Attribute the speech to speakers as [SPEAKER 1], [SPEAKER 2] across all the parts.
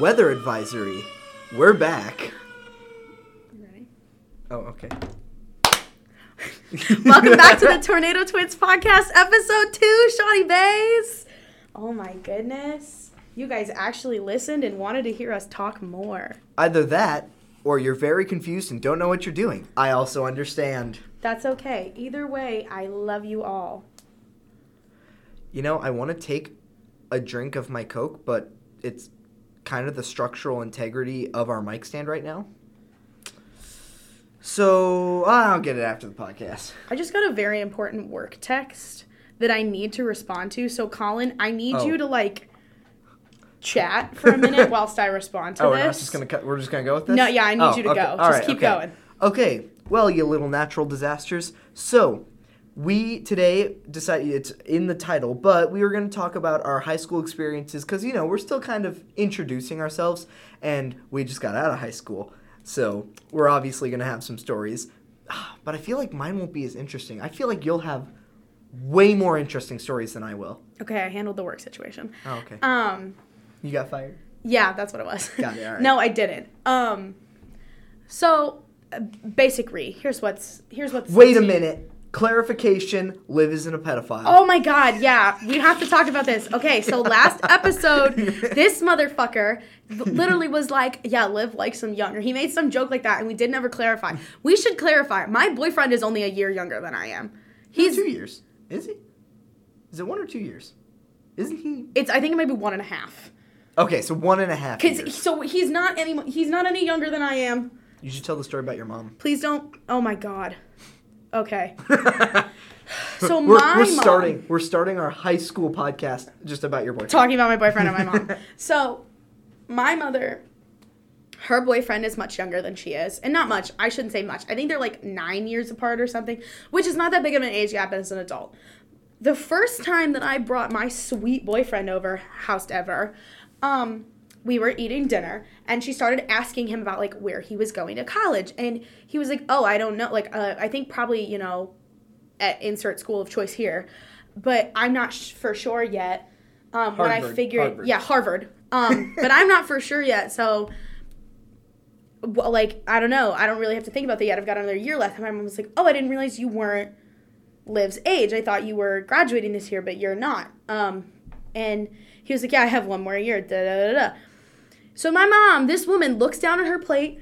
[SPEAKER 1] weather advisory. We're back.
[SPEAKER 2] Ready?
[SPEAKER 1] Oh, okay.
[SPEAKER 2] Welcome back to the Tornado Twins podcast, episode two, Shawnee Bays. Oh my goodness. You guys actually listened and wanted to hear us talk more.
[SPEAKER 1] Either that, or you're very confused and don't know what you're doing. I also understand.
[SPEAKER 2] That's okay. Either way, I love you all.
[SPEAKER 1] You know, I want to take a drink of my Coke, but it's kind of the structural integrity of our mic stand right now. So I'll get it after the podcast.
[SPEAKER 2] I just got a very important work text that I need to respond to. So, Colin, I need
[SPEAKER 1] Oh.
[SPEAKER 2] you to like chat for a minute whilst I respond to
[SPEAKER 1] Oh,
[SPEAKER 2] this.
[SPEAKER 1] we're just gonna cut. We're just gonna go with this.
[SPEAKER 2] No, yeah, I need
[SPEAKER 1] Oh,
[SPEAKER 2] you to
[SPEAKER 1] okay.
[SPEAKER 2] go.
[SPEAKER 1] All
[SPEAKER 2] Just
[SPEAKER 1] right,
[SPEAKER 2] keep
[SPEAKER 1] okay.
[SPEAKER 2] going.
[SPEAKER 1] Okay. Well, you little natural disasters. So, we today decided it's in the title, but we were going to talk about our high school experiences because you know we're still kind of introducing ourselves, and we just got out of high school, so we're obviously going to have some stories. But I feel like mine won't be as interesting. I feel like you'll have way more interesting stories than I will.
[SPEAKER 2] Okay, I handled the work situation.
[SPEAKER 1] Oh, okay.
[SPEAKER 2] Um,
[SPEAKER 1] You got fired.
[SPEAKER 2] Yeah, that's what it was.
[SPEAKER 1] Got it, right.
[SPEAKER 2] no, I didn't. Um, so uh, basic. Here's what's here's what's.
[SPEAKER 1] Wait a minute. Clarification: Liv isn't a pedophile.
[SPEAKER 2] Oh my god, yeah, we have to talk about this. Okay, so last episode, this motherfucker literally was like, "Yeah, Liv likes him younger." He made some joke like that, and we did never clarify. We should clarify. My boyfriend is only a year younger than I am.
[SPEAKER 1] He's
[SPEAKER 2] He's
[SPEAKER 1] two years. Is he? Is it one or two years? Isn't he?
[SPEAKER 2] it's I think it might be one and a half.
[SPEAKER 1] Okay, so one and a half
[SPEAKER 2] Cause so he's not any he's not any younger than I am.
[SPEAKER 1] You should tell the story about your mom.
[SPEAKER 2] Please don't. Oh my god. Okay. So
[SPEAKER 1] we're,
[SPEAKER 2] my
[SPEAKER 1] we're
[SPEAKER 2] mom-
[SPEAKER 1] starting. We're starting our high school podcast just about your boyfriend.
[SPEAKER 2] talking about my boyfriend and my mom. so, my mother, her boyfriend is much younger than she is, and not much. I shouldn't say much. I think they're like nine years apart or something, which is not that big of an age gap as an adult. The first time that I brought my sweet boyfriend over, house ever, um, we were eating dinner, and she started asking him about like where he was going to college, and he was like, "Oh, I don't know. Like, uh, I think probably you know." at insert school of choice here, but I'm not sh- for sure yet. Um, when I figured,
[SPEAKER 1] Harvard.
[SPEAKER 2] yeah, Harvard. Um, but I'm not for sure yet. So, well, like, I don't know. I don't really have to think about that yet. I've got another year left. And my mom was like, "Oh, I didn't realize you weren't Liv's age. I thought you were graduating this year, but you're not." Um, and he was like, "Yeah, I have one more year." Da da da da. So my mom, this woman, looks down at her plate,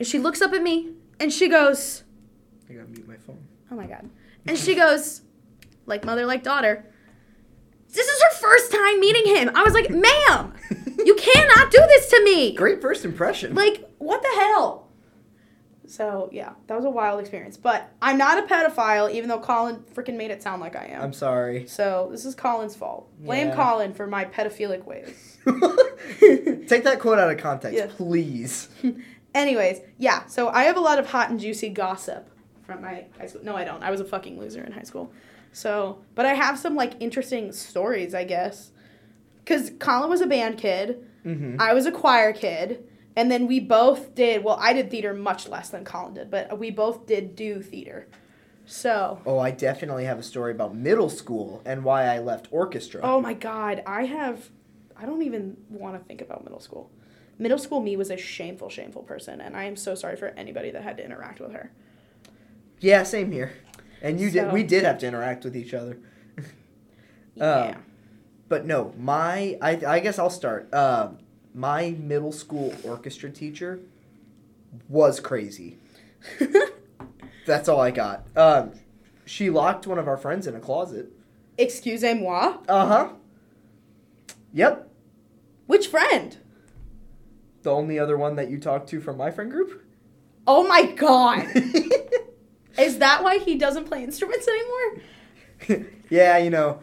[SPEAKER 2] and she looks up at me, and she goes.
[SPEAKER 1] I gotta mute my phone.
[SPEAKER 2] Oh my god. And she goes, like mother, like daughter. This is her first time meeting him. I was like, ma'am, you cannot do this to me.
[SPEAKER 1] Great first impression.
[SPEAKER 2] Like, what the hell? So yeah, that was a wild experience. But I'm not a pedophile, even though Colin freaking made it sound like I am.
[SPEAKER 1] I'm sorry.
[SPEAKER 2] so this is Colin's fault. Blame
[SPEAKER 1] Yeah.
[SPEAKER 2] Colin for my pedophilic ways.
[SPEAKER 1] Take that quote out of context,
[SPEAKER 2] Yeah.
[SPEAKER 1] please.
[SPEAKER 2] Anyways, yeah. So I have a lot of hot and juicy gossip from my high school. No, I don't. I was a fucking loser in high school. So, but I have some like interesting stories, I guess. Cause Colin was a band kid.
[SPEAKER 1] Mm-hmm.
[SPEAKER 2] I was a choir kid. And then we both did, well, I did theater much less than Colin did, but we both did do theater. So,
[SPEAKER 1] Oh, I definitely have a story about middle school and why I left orchestra.
[SPEAKER 2] oh my God, I have, I don't even want to think about middle school. Middle school me was a shameful, shameful person, and I am so sorry for anybody that had to interact with her.
[SPEAKER 1] Yeah, same here. And you did. We did have to interact with each other.
[SPEAKER 2] Yeah.
[SPEAKER 1] But no, my I, I guess I'll start. Uh, my middle school orchestra teacher was crazy. That's all I got. Um, she locked one of our friends in a closet.
[SPEAKER 2] Excusez-moi.
[SPEAKER 1] Uh huh. Yep.
[SPEAKER 2] Which friend?
[SPEAKER 1] The only other one that you talked to from my friend group.
[SPEAKER 2] Oh my god. Is that why he doesn't play instruments anymore?
[SPEAKER 1] yeah, you know,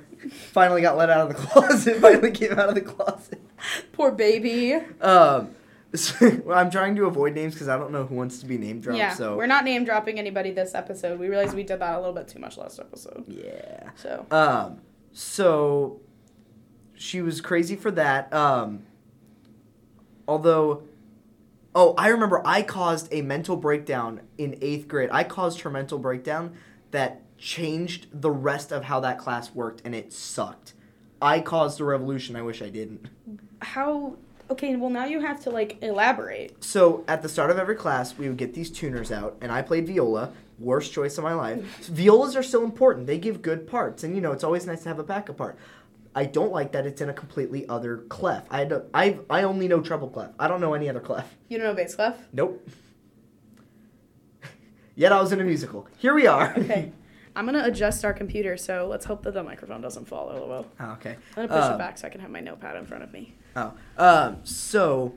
[SPEAKER 1] finally got let out of the closet. Finally came out of the closet.
[SPEAKER 2] Poor baby.
[SPEAKER 1] Um, so, I'm trying to avoid names because I don't know who wants to be name dropped.
[SPEAKER 2] yeah,
[SPEAKER 1] so
[SPEAKER 2] we're not name dropping anybody this episode. We realized we did that a little bit too much last episode.
[SPEAKER 1] yeah.
[SPEAKER 2] So,
[SPEAKER 1] Um, so she was crazy for that. Um, although, oh, I remember I caused a mental breakdown in eighth grade. I caused her mental breakdown that changed the rest of how that class worked, and it sucked. I caused a revolution. I wish I didn't.
[SPEAKER 2] How? Okay, well now you have to like elaborate.
[SPEAKER 1] So at the start of every class, we would get these tuners out, and I played viola. Worst choice of my life. Mm. Violas are so important. They give good parts, and you know it's always nice to have a backup part. I don't like that it's in a completely other clef. I I I only know treble clef. I don't know any other clef.
[SPEAKER 2] You don't know bass clef?
[SPEAKER 1] Nope. Yet I was in a musical. Here we are.
[SPEAKER 2] Okay. I'm gonna adjust our computer, so let's hope that the microphone doesn't fall. LOL.
[SPEAKER 1] Oh, okay.
[SPEAKER 2] I'm gonna push
[SPEAKER 1] Um,
[SPEAKER 2] it back so I can have my notepad in front of me.
[SPEAKER 1] Oh, um, so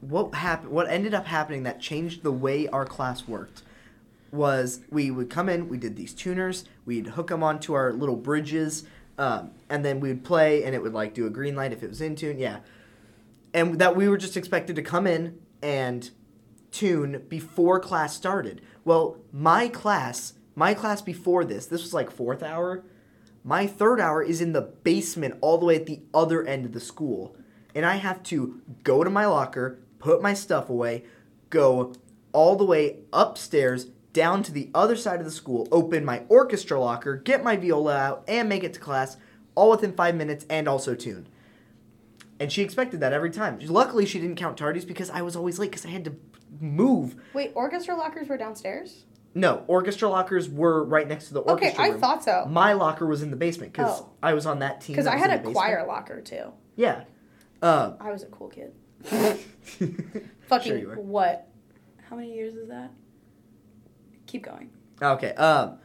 [SPEAKER 1] what happened? What ended up happening that changed the way our class worked was we would come in, we did these tuners, we'd hook them onto our little bridges, um, and then we would play, and it would like do a green light if it was in tune, yeah. And that we were just expected to come in and tune before class started. Well, my class, my class before this, this was like fourth hour. My third hour is in the basement, all the way at the other end of the school. And I have to go to my locker, put my stuff away, go all the way upstairs, down to the other side of the school, open my orchestra locker, get my viola out, and make it to class, all within five minutes, and also tune. And she expected that every time. Luckily, she didn't count tardies because I was always late because I had to move.
[SPEAKER 2] Wait, orchestra lockers were downstairs?
[SPEAKER 1] No, orchestra lockers were right next to the orchestra.
[SPEAKER 2] Okay, I
[SPEAKER 1] room.
[SPEAKER 2] thought so.
[SPEAKER 1] My locker was in the basement because
[SPEAKER 2] Oh.
[SPEAKER 1] I was on that team.
[SPEAKER 2] Because I had a choir locker too.
[SPEAKER 1] Yeah. Um,
[SPEAKER 2] I was a cool kid.
[SPEAKER 1] Sure
[SPEAKER 2] Fucking
[SPEAKER 1] were.
[SPEAKER 2] what? How many years is that? Keep going.
[SPEAKER 1] Okay. Um,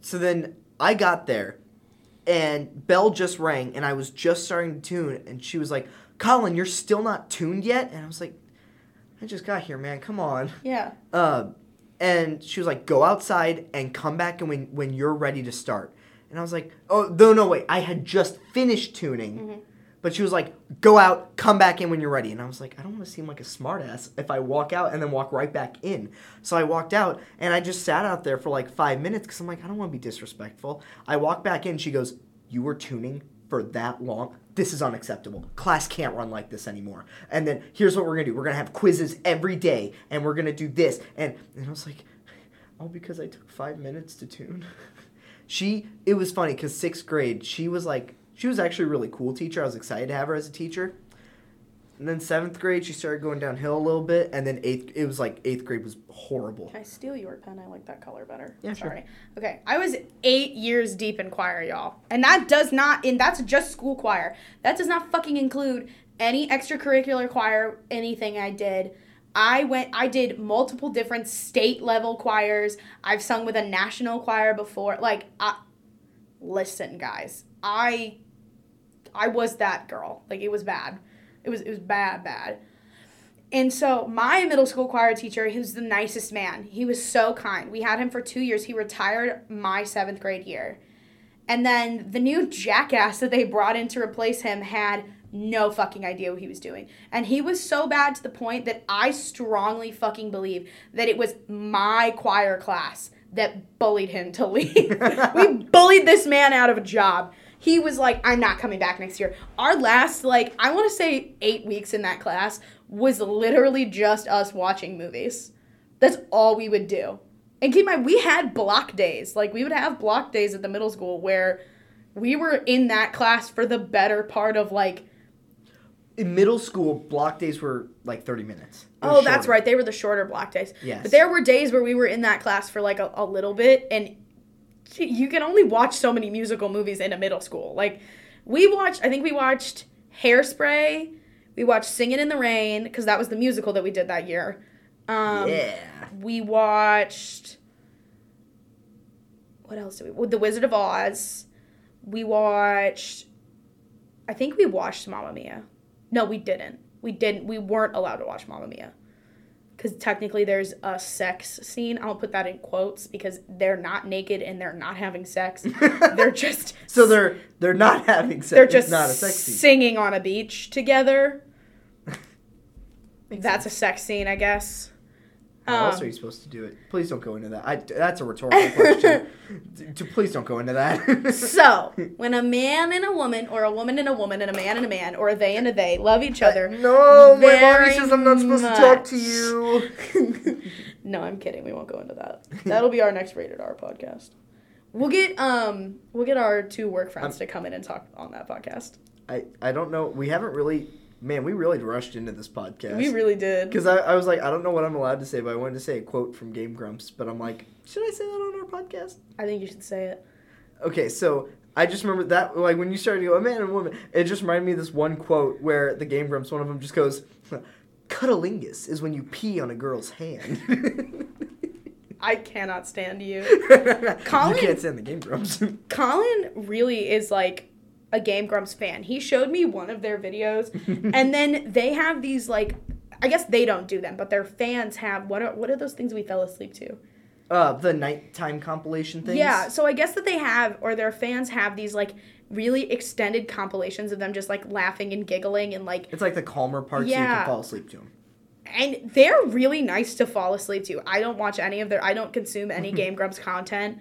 [SPEAKER 1] so then I got there, and bell just rang, and I was just starting to tune, and she was like, "Colin, you're still not tuned yet," and I was like, "I just got here, man. Come on."
[SPEAKER 2] Yeah.
[SPEAKER 1] Um, and she was like, "Go outside and come back and when when you're ready to start." And I was like, "Oh no, no, wait! I had just finished tuning."
[SPEAKER 2] Mm-hmm.
[SPEAKER 1] But she was like, "Go out, come back in when you're ready." And I was like, "I don't want to seem like a smartass if I walk out and then walk right back in." So I walked out and I just sat out there for like five minutes because I'm like, I don't want to be disrespectful. I walk back in. She goes, "You were tuning for that long? This is unacceptable. Class can't run like this anymore." And then here's what we're gonna do: we're gonna have quizzes every day, and we're gonna do this. And and I was like, all because I took five minutes to tune. she it was funny because sixth grade she was like she was actually a really cool teacher. I was excited to have her as a teacher. And then seventh grade she started going downhill a little bit, and then eighth it was like eighth grade was horrible.
[SPEAKER 2] Can I steal your pen? I like that color better.
[SPEAKER 1] Yeah, sure.
[SPEAKER 2] Sorry. Okay. I was eight years deep in choir, y'all. And that does not and that's just school choir. That does not fucking include any extracurricular choir, anything I did. I went I did multiple different state level choirs. I've sung with a national choir before. Like I listen, guys. I I was that girl. Like it was bad. It was it was bad, bad. And so my middle school choir teacher, he was the nicest man. He was so kind. We had him for two years. He retired my seventh grade year. And then the new jackass that they brought in to replace him had no fucking idea what he was doing. And he was so bad to the point that I strongly fucking believe that it was my choir class that bullied him to leave. we bullied this man out of a job. He was like, I'm not coming back next year. Our last, like, I want to say eight weeks in that class was literally just us watching movies. That's all we would do. And keep in mind, we had block days. Like, we would have block days at the middle school where we were in that class for the better part of, like,
[SPEAKER 1] In middle school, block days were like thirty minutes. It was
[SPEAKER 2] Oh, that's right. They were the shorter block days.
[SPEAKER 1] Yes.
[SPEAKER 2] But there were days where we were in that class for like a, a little bit, and you can only watch so many musical movies in a middle school. Like, we watched, I think we watched Hairspray, we watched Singing in the Rain, because that was the musical that we did that year. Um,
[SPEAKER 1] yeah.
[SPEAKER 2] We watched. What else did we? well, The Wizard of Oz. We watched. I think we watched Mamma Mia. No, we didn't. We didn't. We weren't allowed to watch Mamma Mia. Because technically there's a sex scene. I'll put that in quotes because they're not naked and they're not having sex. they're just.
[SPEAKER 1] So they're they're not having sex.
[SPEAKER 2] They're just
[SPEAKER 1] not a sex scene.
[SPEAKER 2] singing on a beach together. That's
[SPEAKER 1] sense.
[SPEAKER 2] a sex scene, I guess.
[SPEAKER 1] How else
[SPEAKER 2] Um,
[SPEAKER 1] are you supposed to do it? Please don't go into that. I, that's a rhetorical question. D- d- please don't go into that.
[SPEAKER 2] So, when a man and a woman, or a woman and a woman, and a man and a man, or a they and a they love each other.
[SPEAKER 1] no, my mommy says I'm not supposed to talk to you.
[SPEAKER 2] no, I'm kidding. We won't go into that. That'll be our next rated R podcast. We'll get um we'll get our two work friends to come in and talk on that podcast.
[SPEAKER 1] I I don't know. We haven't really. Man, we really rushed into this podcast.
[SPEAKER 2] We really did.
[SPEAKER 1] Because I, I was like, I don't know what I'm allowed to say, but I wanted to say a quote from Game Grumps. But I'm like, should I say that on our podcast?
[SPEAKER 2] I think you should say it.
[SPEAKER 1] Okay, so I just remember that, like, when you started to go, a man and woman, it just reminded me of this one quote where the Game Grumps, one of them just goes, Cunnilingus is when you pee on a girl's hand.
[SPEAKER 2] I cannot stand you.
[SPEAKER 1] Colin, you can't stand the Game Grumps.
[SPEAKER 2] Colin really is like a Game Grumps fan. He showed me one of their videos, and then they have these like, I guess they don't do them, but their fans have what are what are those things we fell asleep to?
[SPEAKER 1] Uh, the nighttime compilation things.
[SPEAKER 2] Yeah, so I guess that they have, or their fans have these like really extended compilations of them just like laughing and giggling and like.
[SPEAKER 1] It's like the calmer parts yeah. so you can fall asleep to them.
[SPEAKER 2] And they're really nice to fall asleep to. I don't watch any of their. I don't consume any Game Grumps content,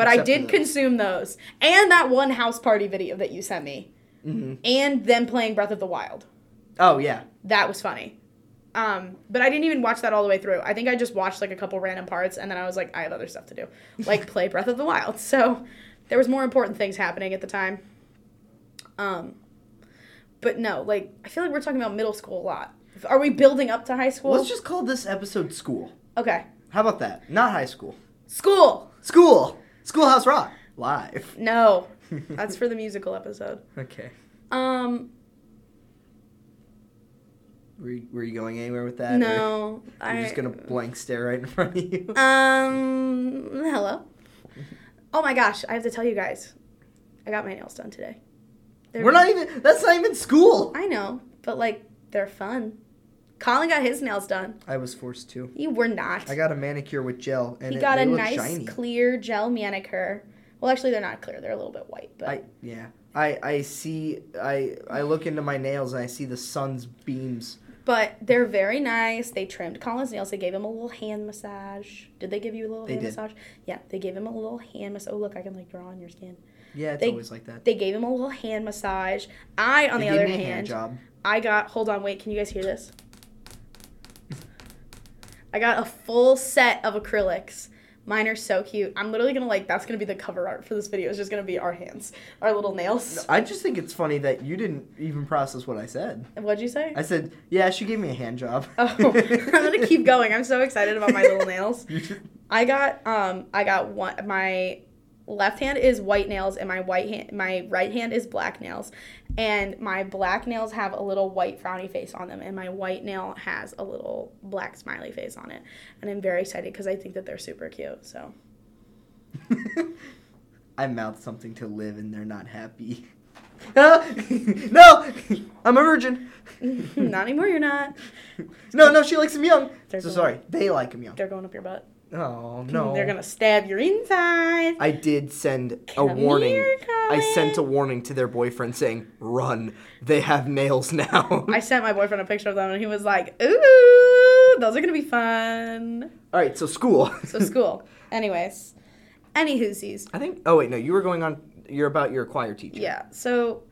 [SPEAKER 2] but Except I did consume those and that one house party video that you sent me, mm-hmm. and them playing Breath of the Wild.
[SPEAKER 1] Oh yeah,
[SPEAKER 2] that was funny. Um, but I didn't even watch that all the way through. I think I just watched like a couple random parts and then I was like, I have other stuff to do, like play Breath of the Wild. So there was more important things happening at the time. Um, but no, like I feel like we're talking about middle school a lot. Are we building up to high school?
[SPEAKER 1] Let's just call this episode school.
[SPEAKER 2] Okay.
[SPEAKER 1] How about that? Not high school.
[SPEAKER 2] School.
[SPEAKER 1] School. Schoolhouse Rock live.
[SPEAKER 2] No, that's for the musical episode.
[SPEAKER 1] Okay.
[SPEAKER 2] Um,
[SPEAKER 1] were you, were you going anywhere with that?
[SPEAKER 2] No.
[SPEAKER 1] I'm just gonna blank stare right in front of you.
[SPEAKER 2] Um. Hello. Oh my gosh! I have to tell you guys, I got my nails done today.
[SPEAKER 1] They're We're not even. That's not even school.
[SPEAKER 2] I know, but like they're fun. Colin got his nails done.
[SPEAKER 1] I was forced to.
[SPEAKER 2] You were not.
[SPEAKER 1] I got a manicure with gel,
[SPEAKER 2] and he it, got a nice shiny. clear gel manicure. Well, actually, they're not clear; they're a little bit white. But
[SPEAKER 1] I, yeah, I I see. I I look into my nails and I see the sun's beams
[SPEAKER 2] but they're very nice. They trimmed Colin's nails. They gave him a little hand massage. Did they give you a little they hand did. massage? Yeah, they gave him a little hand massage. Oh, look, I can like draw on your skin.
[SPEAKER 1] Yeah, it's
[SPEAKER 2] they,
[SPEAKER 1] always like that.
[SPEAKER 2] They gave him a little hand massage. I, on
[SPEAKER 1] they
[SPEAKER 2] the other hand,
[SPEAKER 1] hand.
[SPEAKER 2] I got. Hold on, wait. Can you guys hear this? I got a full set of acrylics Mine are so cute. I'm literally gonna like that's gonna be the cover art for this video. It's just gonna be our hands, our little nails.
[SPEAKER 1] I just think it's funny that you didn't even process what I said.
[SPEAKER 2] What'd you say?
[SPEAKER 1] I said, yeah, she gave me a hand job.
[SPEAKER 2] Oh, I'm gonna keep going. I'm so excited about my little nails. I got um I got one my left hand is white nails and my white hand my right hand is black nails. And my black nails have a little white frowny face on them and my white nail has a little black smiley face on it. And i'm very excited because i think that they're super cute so.
[SPEAKER 1] I mouthed something to live and they're not happy. No no, i'm a virgin.
[SPEAKER 2] Not anymore you're not.
[SPEAKER 1] No no she likes him young. They're so going, sorry they like him young.
[SPEAKER 2] they're going up your butt
[SPEAKER 1] Oh no!
[SPEAKER 2] They're gonna stab your inside.
[SPEAKER 1] I did send Come a warning. Here, I sent a warning to their boyfriend saying, "Run! They have nails now."
[SPEAKER 2] I sent my boyfriend a picture of them, and he was like, "Ooh, those are gonna be fun."
[SPEAKER 1] All right, so school.
[SPEAKER 2] so school. Anyways, any hoosies.
[SPEAKER 1] I think. Oh wait, no, you were going on. You're about your choir teacher.
[SPEAKER 2] Yeah. So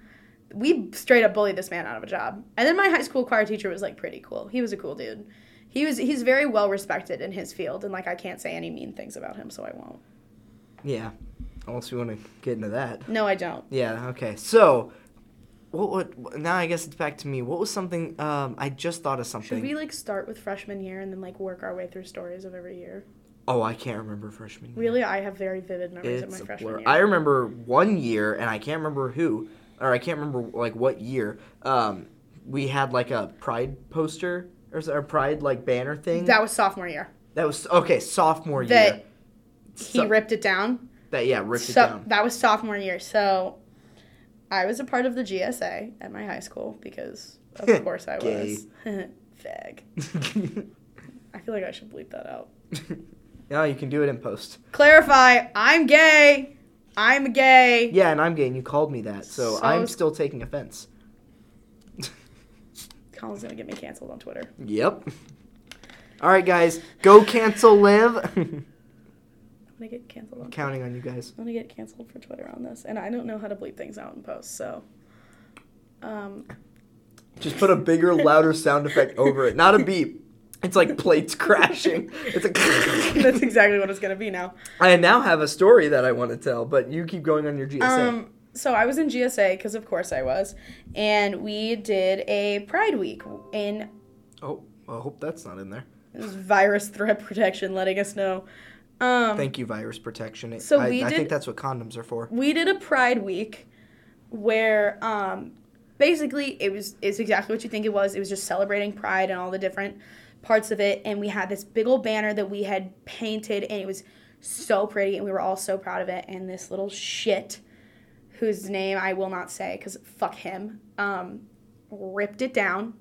[SPEAKER 2] we straight up bullied this man out of a job, and then my high school choir teacher was like pretty cool. He was a cool dude he was he's very well respected in his field, and like I can't say any mean things about him, so I won't.
[SPEAKER 1] Yeah, unless you want to get into that.
[SPEAKER 2] No, I don't.
[SPEAKER 1] Yeah. Okay. So, what would now? I guess it's back to me. What was something? Um, I just thought of something.
[SPEAKER 2] Should we like start with freshman year and then like work our way through stories of every year?
[SPEAKER 1] Oh, I can't remember freshman year.
[SPEAKER 2] Really, I have very vivid memories it's of my freshman year.
[SPEAKER 1] I remember one year, and I can't remember who, or I can't remember like what year. Um, we had like a pride poster or our pride like banner thing.
[SPEAKER 2] That was sophomore year.
[SPEAKER 1] That was okay. Sophomore
[SPEAKER 2] that
[SPEAKER 1] year.
[SPEAKER 2] He so, ripped it down.
[SPEAKER 1] That yeah, ripped
[SPEAKER 2] so,
[SPEAKER 1] it down.
[SPEAKER 2] That was sophomore year. So I was a part of the GSA at my high school because of course I was. Fag. I feel like I should bleep that out.
[SPEAKER 1] no, you can do it in post.
[SPEAKER 2] Clarify, I'm gay. I'm gay.
[SPEAKER 1] Yeah, and I'm gay, and you called me that, so, so I'm still taking offense.
[SPEAKER 2] Colin's gonna get me canceled on Twitter.
[SPEAKER 1] Yep. All right, guys, go cancel Liv.
[SPEAKER 2] I'm gonna get canceled. On
[SPEAKER 1] Counting on you guys.
[SPEAKER 2] I'm gonna get canceled for Twitter on this, and I don't know how to bleep things out in post, so. Um.
[SPEAKER 1] Just put a bigger, louder sound effect over it, not a beep. It's like plates crashing. It's like.
[SPEAKER 2] That's exactly what it's gonna be now.
[SPEAKER 1] I now have a story that I want to tell, but you keep going on your GSA.
[SPEAKER 2] Um, so I was in GSA because of course I was, and we did a Pride Week in
[SPEAKER 1] oh, I hope that's not in there.
[SPEAKER 2] it was virus threat protection, letting us know. Um,
[SPEAKER 1] Thank you, virus protection. It-
[SPEAKER 2] So
[SPEAKER 1] I,
[SPEAKER 2] we
[SPEAKER 1] I think that's what condoms are for.
[SPEAKER 2] we did a Pride Week where um, basically it was it's exactly what you think it was. It was just celebrating Pride and all the different parts of it, and we had this big old banner that we had painted, and it was so pretty, and we were all so proud of it. And this little shit, whose name I will not say because fuck him, um, ripped it down,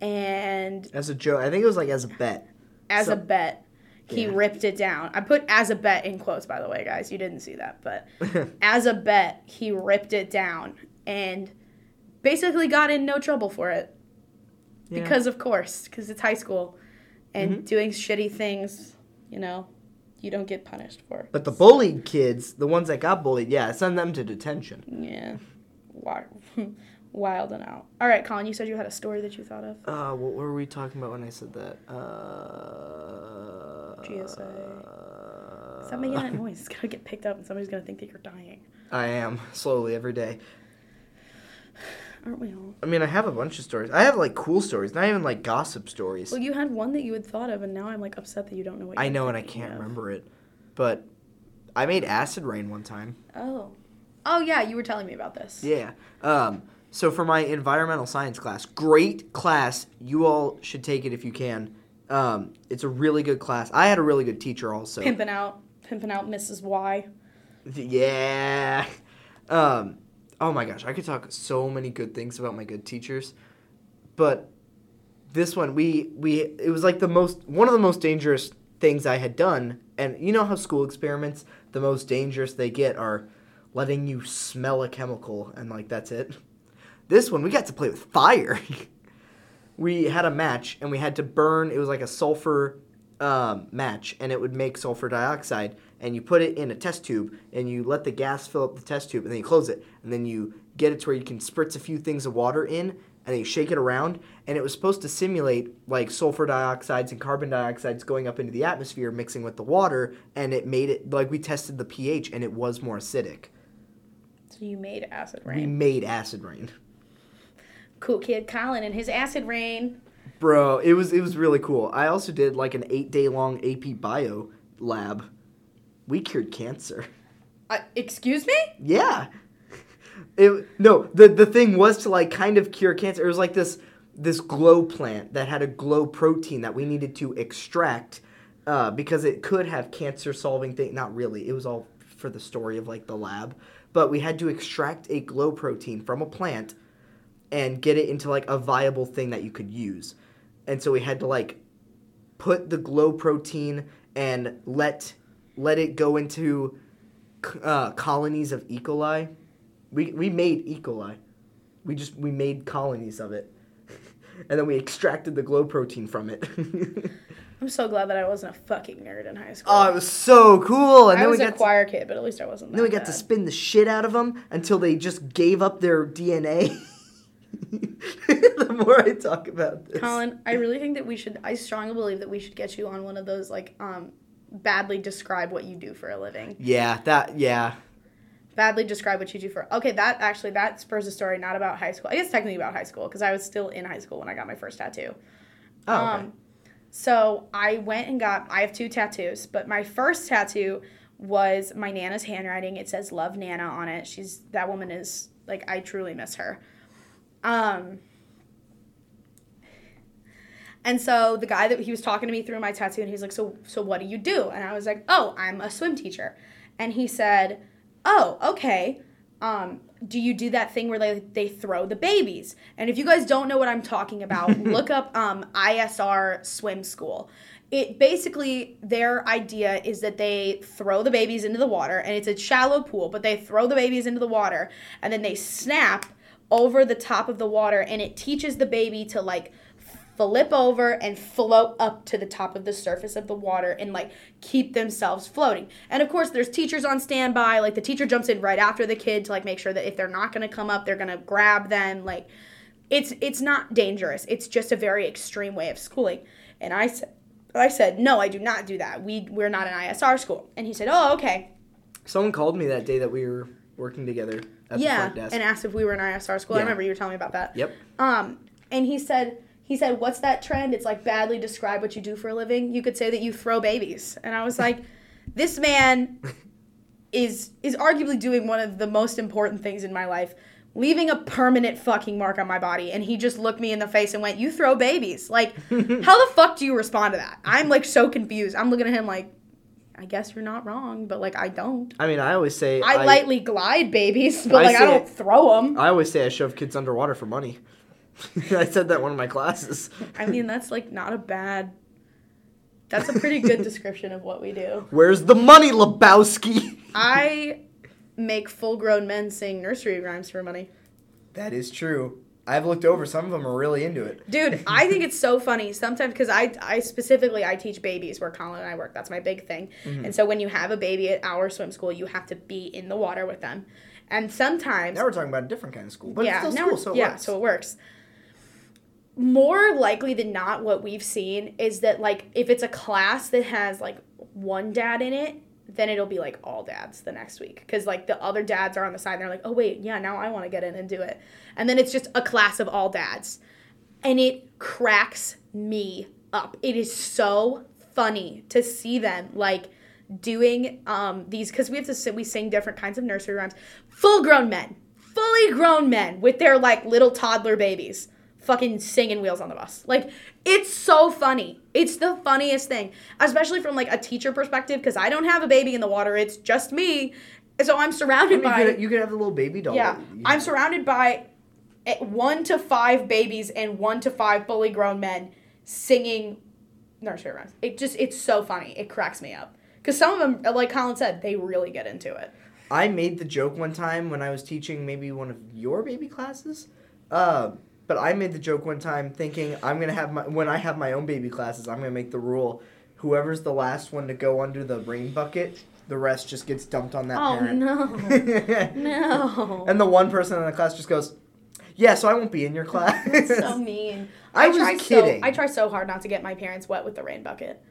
[SPEAKER 2] and
[SPEAKER 1] As a joke, I think it was like as a bet.
[SPEAKER 2] as
[SPEAKER 1] So-
[SPEAKER 2] a bet. He
[SPEAKER 1] Yeah.
[SPEAKER 2] ripped it down. I put as a bet in quotes, by the way, guys. You didn't see that, but as a bet, he ripped it down and basically got in no trouble for it
[SPEAKER 1] Yeah.
[SPEAKER 2] because, of course, because it's high school and
[SPEAKER 1] Mm-hmm.
[SPEAKER 2] doing shitty things, you know, you don't get punished for.
[SPEAKER 1] But the bullied kids, the ones that got bullied, yeah, send them to detention.
[SPEAKER 2] Yeah, wild, wild and out. All right, Colin, you said you had a story that you thought of.
[SPEAKER 1] Uh, what were we talking about when I said that? Uh,
[SPEAKER 2] GSA. Stop making that noise. It's gonna get picked up, and somebody's gonna think that you're dying.
[SPEAKER 1] I am slowly every day.
[SPEAKER 2] Aren't we all?
[SPEAKER 1] I mean, I have a bunch of stories. I have like cool stories, not even like gossip stories.
[SPEAKER 2] Well, you had one that you had thought of, and now I'm like upset that you don't know what.
[SPEAKER 1] I know, and I can't
[SPEAKER 2] of.
[SPEAKER 1] remember it. But I made acid rain one time.
[SPEAKER 2] Oh, oh yeah, you were telling me about this.
[SPEAKER 1] Yeah. Um, so for my environmental science class, great class. You all should take it if you can. Um, it's a really good class. I had a really good teacher also.
[SPEAKER 2] Pimping out, pimping out Mrs. Y.
[SPEAKER 1] Yeah. Um, oh my gosh, I could talk so many good things about my good teachers, but this one we we it was like the most one of the most dangerous things I had done. And you know how school experiments, the most dangerous they get are letting you smell a chemical and like that's it. This one we got to play with fire. we had a match and we had to burn. It was like a sulfur um, match, and it would make sulfur dioxide. And you put it in a test tube, and you let the gas fill up the test tube, and then you close it, and then you get it to where you can spritz a few things of water in, and then you shake it around. And it was supposed to simulate like sulfur dioxides and carbon dioxides going up into the atmosphere, mixing with the water, and it made it like we tested the pH, and it was more acidic.
[SPEAKER 2] So you made acid rain.
[SPEAKER 1] We made acid rain.
[SPEAKER 2] Cool kid Colin and his acid rain.
[SPEAKER 1] Bro, it was it was really cool. I also did like an eight day long AP Bio lab. We cured cancer.
[SPEAKER 2] Uh, excuse me?
[SPEAKER 1] Yeah. It no the the thing was to like kind of cure cancer. It was like this this glow plant that had a glow protein that we needed to extract uh, because it could have cancer solving thing. Not really. It was all for the story of like the lab, but we had to extract a glow protein from a plant and get it into like a viable thing that you could use. And so we had to like put the glow protein and let let it go into uh, colonies of E. coli. We we made E. coli. We just we made colonies of it, and then we extracted the glow protein from it.
[SPEAKER 2] I'm so glad that I wasn't a fucking nerd in high school.
[SPEAKER 1] oh, it was so cool! And
[SPEAKER 2] I
[SPEAKER 1] then
[SPEAKER 2] was
[SPEAKER 1] we
[SPEAKER 2] a
[SPEAKER 1] got to,
[SPEAKER 2] choir kid, but at least I wasn't.
[SPEAKER 1] then we got to spin the shit out of them until they just gave up their DNA. the more I talk about this,
[SPEAKER 2] Colin, I really think that we should. I strongly believe that we should get you on one of those like um, badly describe what you do for a living.
[SPEAKER 1] yeah, that yeah.
[SPEAKER 2] Badly describe what you do for. Okay, that actually that spurs a story not about high school. I guess technically about high school because I was still in high school when I got my first tattoo.
[SPEAKER 1] Oh, okay.
[SPEAKER 2] Um, so I went and got. I have two tattoos, but my first tattoo was my nana's handwriting. It says "Love Nana" on it. She's that woman is like I truly miss her. Um. And so the guy that he was talking to me through my tattoo, and he's like, "So, so what do you do?" And I was like, "Oh, I'm a swim teacher." And he said, "Oh, okay. Um, do you do that thing where they they throw the babies?" And if you guys don't know what I'm talking about, look up um, ISR swim school. It basically their idea is that they throw the babies into the water, and it's a shallow pool, but they throw the babies into the water, and then they snap over the top of the water, and it teaches the baby to like flip over and float up to the top of the surface of the water and like keep themselves floating. And of course, there's teachers on standby. Like the teacher jumps in right after the kid to like make sure that if they're not going to come up, they're going to grab them. Like it's it's not dangerous. It's just a very extreme way of schooling. And I said, I said, no, I do not do that. We we're not an ISR school. And he said, oh, okay.
[SPEAKER 1] Someone called me that day that we were working together at the
[SPEAKER 2] yeah, and asked if we were an ISR school. I remember you were telling me about that.
[SPEAKER 1] yep.
[SPEAKER 2] Um, and he said, he said, what's that trend? It's like badly describe what you do for a living. You could say that you throw babies. And I was like, this man is is arguably doing one of the most important things in my life, leaving a permanent fucking mark on my body. And he just looked me in the face and went, "You throw babies." Like, how the fuck do you respond to that? I'm like so confused. I'm looking at him like, I guess you're not wrong, but like I don't.
[SPEAKER 1] I mean, I always say
[SPEAKER 2] I, lightly glide babies, but
[SPEAKER 1] I
[SPEAKER 2] like I don't throw them.
[SPEAKER 1] I always say I shove kids underwater for money. I said that in one of my classes.
[SPEAKER 2] I mean, that's like not a bad. That's a pretty good description of what we do.
[SPEAKER 1] Where's the money, Lebowski?
[SPEAKER 2] I make full-grown men sing nursery rhymes for money.
[SPEAKER 1] That is true. I've looked over. Some of them are really into it.
[SPEAKER 2] Dude, I think it's so funny sometimes because I, I specifically I teach babies where Colin and I work. That's my big thing. Mm-hmm. And so when you have a baby at our swim school, you have to be in the water with them. And sometimes
[SPEAKER 1] Now we're talking about a different kind of school, but
[SPEAKER 2] yeah,
[SPEAKER 1] it's still
[SPEAKER 2] now
[SPEAKER 1] school,
[SPEAKER 2] we're-
[SPEAKER 1] so it
[SPEAKER 2] yeah,
[SPEAKER 1] works.
[SPEAKER 2] so it works. More likely than not, what we've seen is that like if it's a class that has like one dad in it, then it'll be like all dads the next week. Because like the other dads are on the side and they're like, oh wait, yeah, now I want to get in and do it, and then it's just a class of all dads, and it cracks me up. It is so funny to see them like doing um these because we have to sit we sing different kinds of nursery rhymes. Full grown men. Fully grown men with their like little toddler babies fucking singing wheels on the bus like it's so funny it's the funniest thing especially from like a teacher perspective because i don't have a baby in the water it's just me so i'm
[SPEAKER 1] I
[SPEAKER 2] surrounded
[SPEAKER 1] mean, you,
[SPEAKER 2] by
[SPEAKER 1] could, you could have the little baby doll.
[SPEAKER 2] yeah,
[SPEAKER 1] You
[SPEAKER 2] I'm surrounded by eh, one to five babies and one to five fully grown men singing nursery rhymes. It just it's so funny. It cracks me up because some of them, like Colin said, they really get into it.
[SPEAKER 1] I made the joke one time when I was teaching maybe one of your baby classes. Uh, but I made the joke one time thinking I'm gonna have my when I have my own baby classes, I'm gonna make the rule whoever's the last one to go under the rain bucket, the rest just gets dumped on that
[SPEAKER 2] Oh
[SPEAKER 1] parent.
[SPEAKER 2] no, no!
[SPEAKER 1] and the one person in the class just goes, "Yeah, so I won't be in your class."
[SPEAKER 2] That's so mean.
[SPEAKER 1] I was
[SPEAKER 2] try
[SPEAKER 1] kidding.
[SPEAKER 2] So, I try so hard not to get my parents wet with the rain bucket.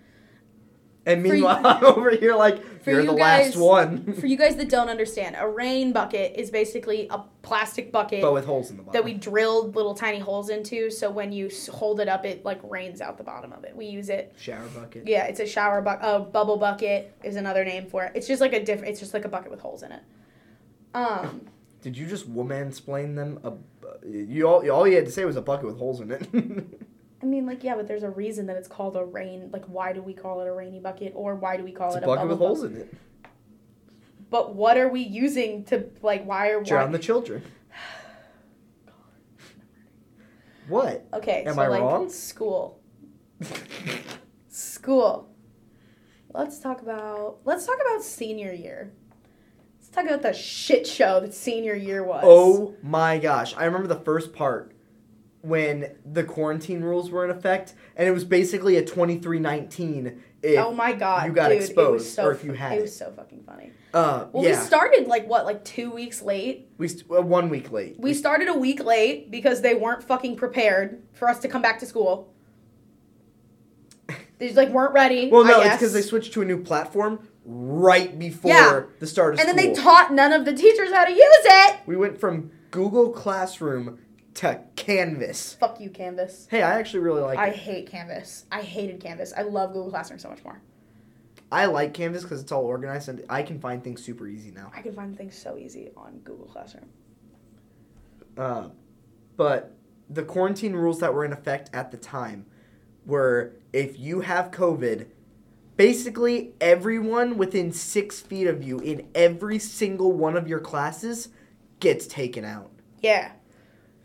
[SPEAKER 1] And
[SPEAKER 2] For you-
[SPEAKER 1] meanwhile, I'm over here like,
[SPEAKER 2] For
[SPEAKER 1] "You're
[SPEAKER 2] you
[SPEAKER 1] the
[SPEAKER 2] guys-
[SPEAKER 1] last one,"
[SPEAKER 2] For you guys that don't understand, a rain bucket is basically a plastic bucket
[SPEAKER 1] but with holes in the bottom.
[SPEAKER 2] that we drilled little tiny holes into so when you hold it up it like rains out the bottom of it we use it
[SPEAKER 1] shower bucket.
[SPEAKER 2] yeah it's a shower bucket oh bubble bucket is another name for it it's just like a different it's just like a bucket with holes in it um
[SPEAKER 1] Did you just woman explain them? A, you all, all you had to say was a bucket with holes in it.
[SPEAKER 2] i mean like yeah but there's a reason that it's called a rain like why do we call it a rainy bucket or why do we call
[SPEAKER 1] it's
[SPEAKER 2] it a,
[SPEAKER 1] bucket
[SPEAKER 2] bubble
[SPEAKER 1] with holes
[SPEAKER 2] bucket
[SPEAKER 1] in it.
[SPEAKER 2] but what are we using to like why are
[SPEAKER 1] Drown
[SPEAKER 2] why
[SPEAKER 1] the children. What?
[SPEAKER 2] okay
[SPEAKER 1] Am
[SPEAKER 2] so
[SPEAKER 1] I
[SPEAKER 2] like
[SPEAKER 1] wrong?
[SPEAKER 2] school school let's talk about let's talk about senior year let's talk about the shit show that senior year was
[SPEAKER 1] oh my gosh! I remember the first part when the quarantine rules were in effect, and it was basically a twenty-three nineteen. If
[SPEAKER 2] oh my god
[SPEAKER 1] you got
[SPEAKER 2] dude, it was
[SPEAKER 1] exposed,
[SPEAKER 2] so
[SPEAKER 1] or if you had
[SPEAKER 2] it
[SPEAKER 1] it.
[SPEAKER 2] was so fucking funny
[SPEAKER 1] uh,
[SPEAKER 2] well
[SPEAKER 1] yeah,
[SPEAKER 2] we started like what like two weeks late
[SPEAKER 1] we st- uh, one week late.
[SPEAKER 2] we started a week late because they weren't fucking prepared for us to come back to school they just like weren't ready
[SPEAKER 1] well, no, it's because they switched to a new platform right before
[SPEAKER 2] Yeah.
[SPEAKER 1] the start of school.
[SPEAKER 2] and then they taught none of the teachers how to use it
[SPEAKER 1] we went from Google Classroom to Canvas.
[SPEAKER 2] fuck you canvas
[SPEAKER 1] Hey, I actually really like
[SPEAKER 2] I
[SPEAKER 1] it.
[SPEAKER 2] hate Canvas. I hated Canvas. I love Google Classroom so much more.
[SPEAKER 1] I like Canvas because it's all organized and I can find things super easy now.
[SPEAKER 2] I can find things so easy on Google Classroom.
[SPEAKER 1] Uh, but the quarantine rules that were in effect at the time were if you have COVID, basically everyone within six feet of you in every single one of your classes gets taken out.
[SPEAKER 2] Yeah.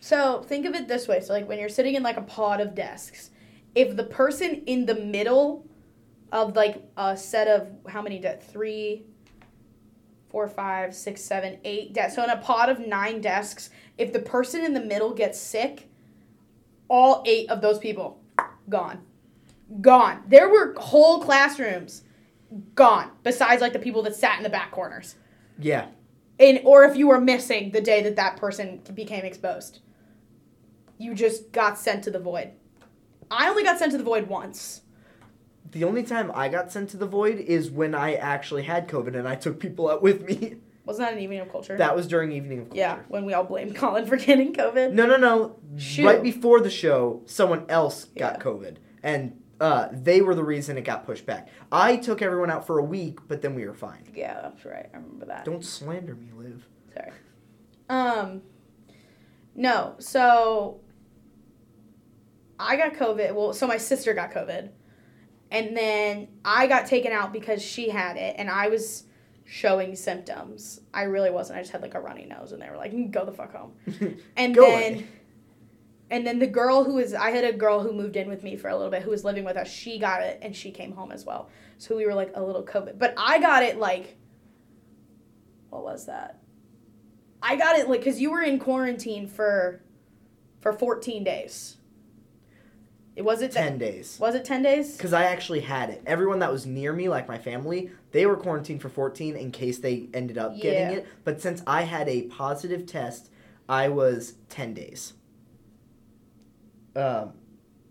[SPEAKER 2] So think of it this way. So like when you're sitting in like a pod of desks, if the person in the middle of like a set of how many de- three, four, five, six, seven, eight desks. So in a pod of nine desks, if the person in the middle gets sick, all eight of those people gone. Gone. There were whole classrooms gone, besides like the people that sat in the back corners.
[SPEAKER 1] Yeah.
[SPEAKER 2] And or if you were missing the day that that person became exposed. You just got sent to the void. I only got sent to the void once.
[SPEAKER 1] The only time I got sent to the void is when I actually had COVID and I took people out with me.
[SPEAKER 2] Wasn't that an evening of culture?
[SPEAKER 1] That was during evening of culture.
[SPEAKER 2] yeah, when we all blamed Colin for getting COVID.
[SPEAKER 1] No, no, no.
[SPEAKER 2] Shoot.
[SPEAKER 1] Right before the show, someone else got
[SPEAKER 2] Yeah.
[SPEAKER 1] COVID, and uh, they were the reason it got pushed back. I took everyone out for a week, but then we were fine.
[SPEAKER 2] Yeah, that's right. I remember that.
[SPEAKER 1] Don't slander me, Liv.
[SPEAKER 2] Sorry. Um, no, so I got COVID. Well, so my sister got COVID. And then I got taken out because she had it and I was showing symptoms. I really wasn't. I just had like a runny nose and they were like, mm, go the fuck home. And then
[SPEAKER 1] away.
[SPEAKER 2] and then the girl who was I had a girl who moved in with me for a little bit who was living with us. She got it and she came home as well. So we were like a little COVID. But I got it like what was that? I got it like cuz you were in quarantine for for 14 days. It was it
[SPEAKER 1] Ten days.
[SPEAKER 2] Was it 10 days?
[SPEAKER 1] Because I actually had it. Everyone that was near me, like my family, they were quarantined for 14 in case they ended up getting it. But since I had a positive test, I was 10 days. Um,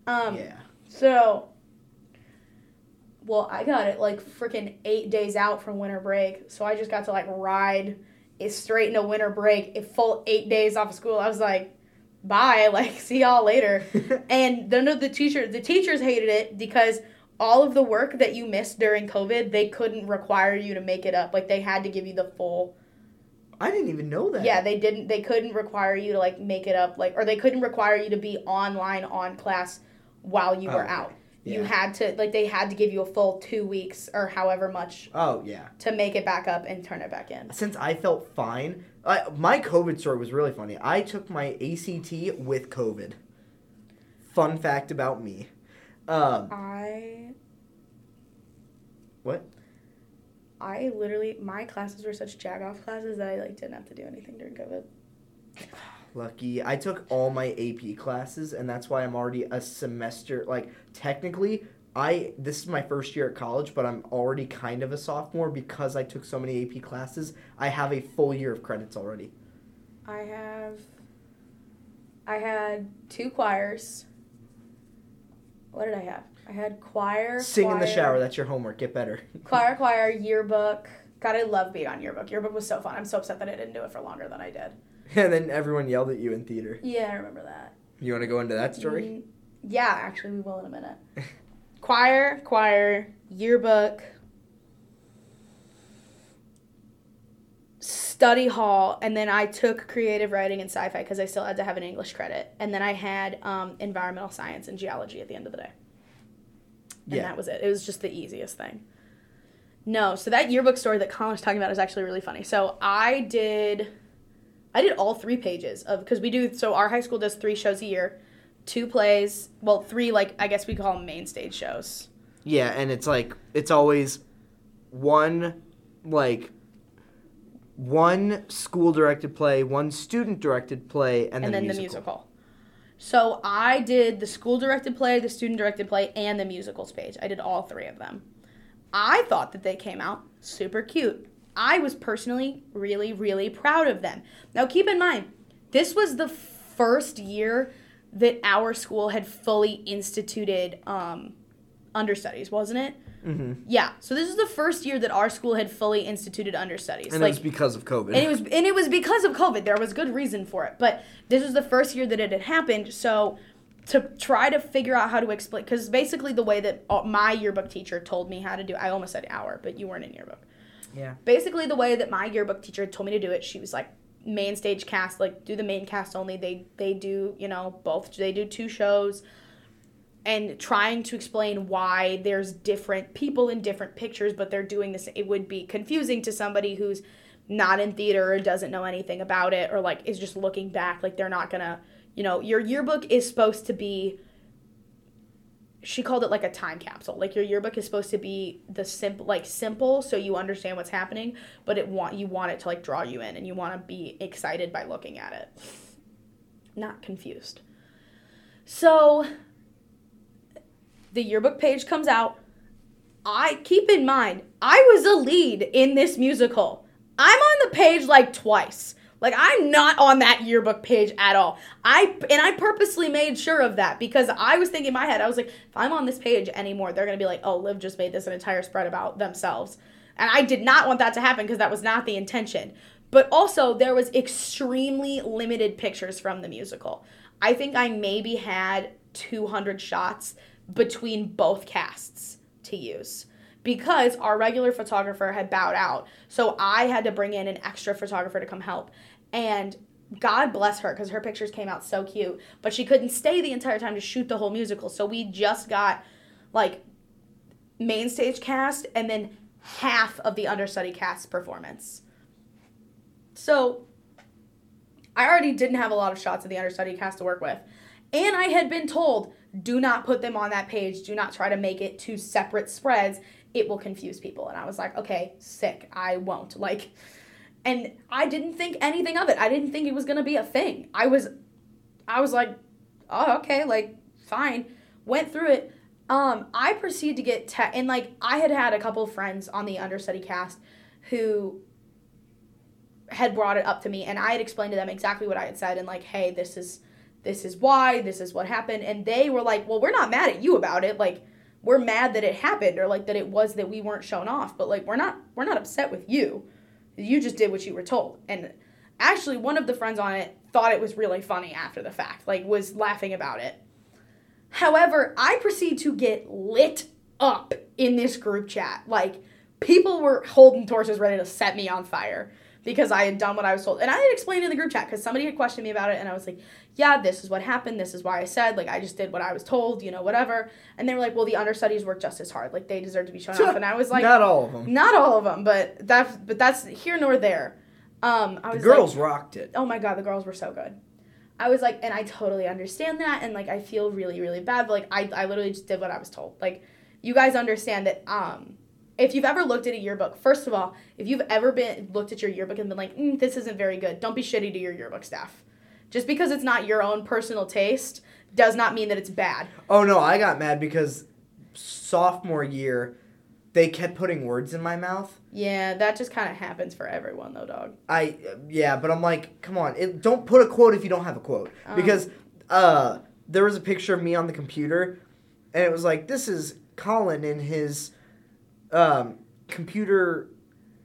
[SPEAKER 2] Um
[SPEAKER 1] yeah.
[SPEAKER 2] So, well, I got it like freaking eight days out from winter break. So I just got to like ride it straight into winter break, a full eight days off of school. I was like, bye, like, see y'all later. and then the teacher, the teachers hated it because all of the work that you missed during COVID, they couldn't require you to make it up. Like they had to give you the full.
[SPEAKER 1] I didn't even know that.
[SPEAKER 2] Yeah, they didn't. They couldn't require you to like make it up. Like, or they couldn't require you to be online on class while you
[SPEAKER 1] Oh,
[SPEAKER 2] were
[SPEAKER 1] okay.
[SPEAKER 2] out. You had to like they had to give you a full two weeks or however much
[SPEAKER 1] Oh, yeah.
[SPEAKER 2] to make it back up and turn it back in.
[SPEAKER 1] Since I felt fine, I, my COVID story was really funny. I took my ACT with COVID. Fun fact about me. Um,
[SPEAKER 2] I
[SPEAKER 1] what?
[SPEAKER 2] I literally my classes were such jag off classes that I like didn't have to do anything during COVID.
[SPEAKER 1] Lucky. I took all my AP classes, and that's why I'm already a semester. Like technically, I this is my first year at college, but I'm already kind of a sophomore because I took so many AP classes. I have a full year of credits already.
[SPEAKER 2] I have I had two choirs. What did I have? I had choir.
[SPEAKER 1] Sing in the shower. That's your homework. Get better.
[SPEAKER 2] Choir, choir, yearbook. God, I love being on yearbook. Yearbook was so fun. I'm so upset that I didn't do it for longer than I did.
[SPEAKER 1] and then everyone yelled at you in theater.
[SPEAKER 2] Yeah, I remember that.
[SPEAKER 1] You want to go into that story?
[SPEAKER 2] Mm, yeah, actually, we will in a minute. choir, choir, yearbook, study hall, and then I took creative writing and sci-fi because I still had to have an English credit, and then I had um, environmental science and geology at the end of the day. And
[SPEAKER 1] Yeah.
[SPEAKER 2] that was it. It was just the easiest thing. No, so that yearbook story that Colin was talking about is actually really funny. So I did, I did all three pages of because we do. So our high school does three shows a year, two plays. Well, three like I guess we call them main stage shows.
[SPEAKER 1] Yeah, and it's like it's always one like one school directed play, one student directed play, and,
[SPEAKER 2] and
[SPEAKER 1] then,
[SPEAKER 2] then
[SPEAKER 1] a
[SPEAKER 2] the
[SPEAKER 1] musical.
[SPEAKER 2] musical. So I did the school directed play, the student directed play, and the musicals page. I did all three of them. I thought that they came out super cute. I was personally really, really proud of them. Now keep in mind, this was the first year that our school had fully instituted um, understudies, wasn't it?
[SPEAKER 1] Mm-hmm.
[SPEAKER 2] Yeah. So this is the first year that our school had fully instituted understudies.
[SPEAKER 1] And
[SPEAKER 2] like,
[SPEAKER 1] it was because of COVID.
[SPEAKER 2] and it was and it was because of COVID. There was good reason for it, but this was the first year that it had happened. So to try to figure out how to explain, because basically the way that uh, my yearbook teacher told me how to do, I almost said our, but you weren't in yearbook.
[SPEAKER 1] yeah.
[SPEAKER 2] Basically, the way that my yearbook teacher told me to do it, she was like, main stage cast, like do the main cast only. They they do you know both. They do two shows and trying to explain why there's different people in different pictures, but they're doing this. It would be confusing to somebody who's not in theater or doesn't know anything about it, or like is just looking back. Like they're not gonna, you know, your yearbook is supposed to be. She called it like a time capsule. Like your yearbook is supposed to be the simple, like simple, so you understand what's happening, but it want you want it to like draw you in, and you want to be excited by looking at it, not confused. So the yearbook page comes out. I keep in mind, I was a lead in this musical. I'm on the page like twice. Like I'm not on that yearbook page at all. I and I purposely made sure of that because I was thinking in my head, I was like, if I'm on this page anymore, they're gonna be like, oh, Liv just made this an entire spread about themselves. And I did not want that to happen because that was not the intention. But also there was extremely limited pictures from the musical. I think I maybe had 200 shots between both casts to use because our regular photographer had bowed out. So I had to bring in an extra photographer to come help. And God bless her because her pictures came out so cute, but she couldn't stay the entire time to shoot the whole musical. So we just got like main stage cast and then half of the understudy cast performance. So I already didn't have a lot of shots of the understudy cast to work with. And I had been told do not put them on that page. Do not try to make it two separate spreads. It will confuse people. And I was like, okay, sick. I won't. Like, and I didn't think anything of it. I didn't think it was gonna be a thing. I was, I was like, oh, okay, like, fine. Went through it. Um, I proceeded to get te- and like I had had a couple friends on the understudy cast who had brought it up to me, and I had explained to them exactly what I had said, and like, hey, this is this is why, this is what happened. And they were like, well, we're not mad at you about it. Like, we're mad that it happened or like that it was that we weren't shown off, but like we're not we're not upset with you. You just did what you were told. And actually one of the friends on it thought it was really funny after the fact, like was laughing about it. However, I proceed to get lit up in this group chat. Like people were holding torches ready to set me on fire because I had done what I was told. And I had explained in the group chat because somebody had questioned me about it, and I was like, yeah, this is what happened. This is why I said, like, I just did what I was told, you know, whatever. And they were like, well, the understudies work just as hard. Like, they deserve to be shown off. And I was like,
[SPEAKER 1] not all of them.
[SPEAKER 2] Not all of them, but that's, but that's here nor there. Um, I
[SPEAKER 1] The
[SPEAKER 2] was
[SPEAKER 1] girls
[SPEAKER 2] like,
[SPEAKER 1] rocked it.
[SPEAKER 2] oh my God, the girls were so good. I was like, and I totally understand that. And like, I feel really, really bad. But like, I, I literally just did what I was told. Like, you guys understand that, um, if you've ever looked at a yearbook, first of all, if you've ever been looked at your yearbook and been like, mm, this isn't very good, don't be shitty to your yearbook staff. Just because it's not your own personal taste does not mean that it's bad.
[SPEAKER 1] Oh no, I got mad because sophomore year they kept putting words in my mouth.
[SPEAKER 2] Yeah, that just kind of happens for everyone, though, dog.
[SPEAKER 1] I yeah, but I'm like, come on, it, don't put a quote if you don't have a quote
[SPEAKER 2] Um.
[SPEAKER 1] because uh, there was a picture of me on the computer, and it was like, this is Colin in his um, computer.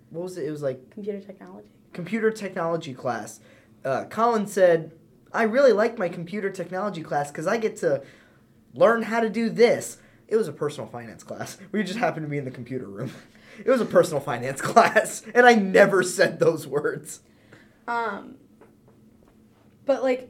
[SPEAKER 1] What was it? It was like
[SPEAKER 2] Computer technology.
[SPEAKER 1] computer technology class. Uh, Colin said, I really like my computer technology class because I get to learn how to do this. It was a personal finance class. We just happened to be in the computer room. It was a personal finance class, and I never said those words.
[SPEAKER 2] Um, but like,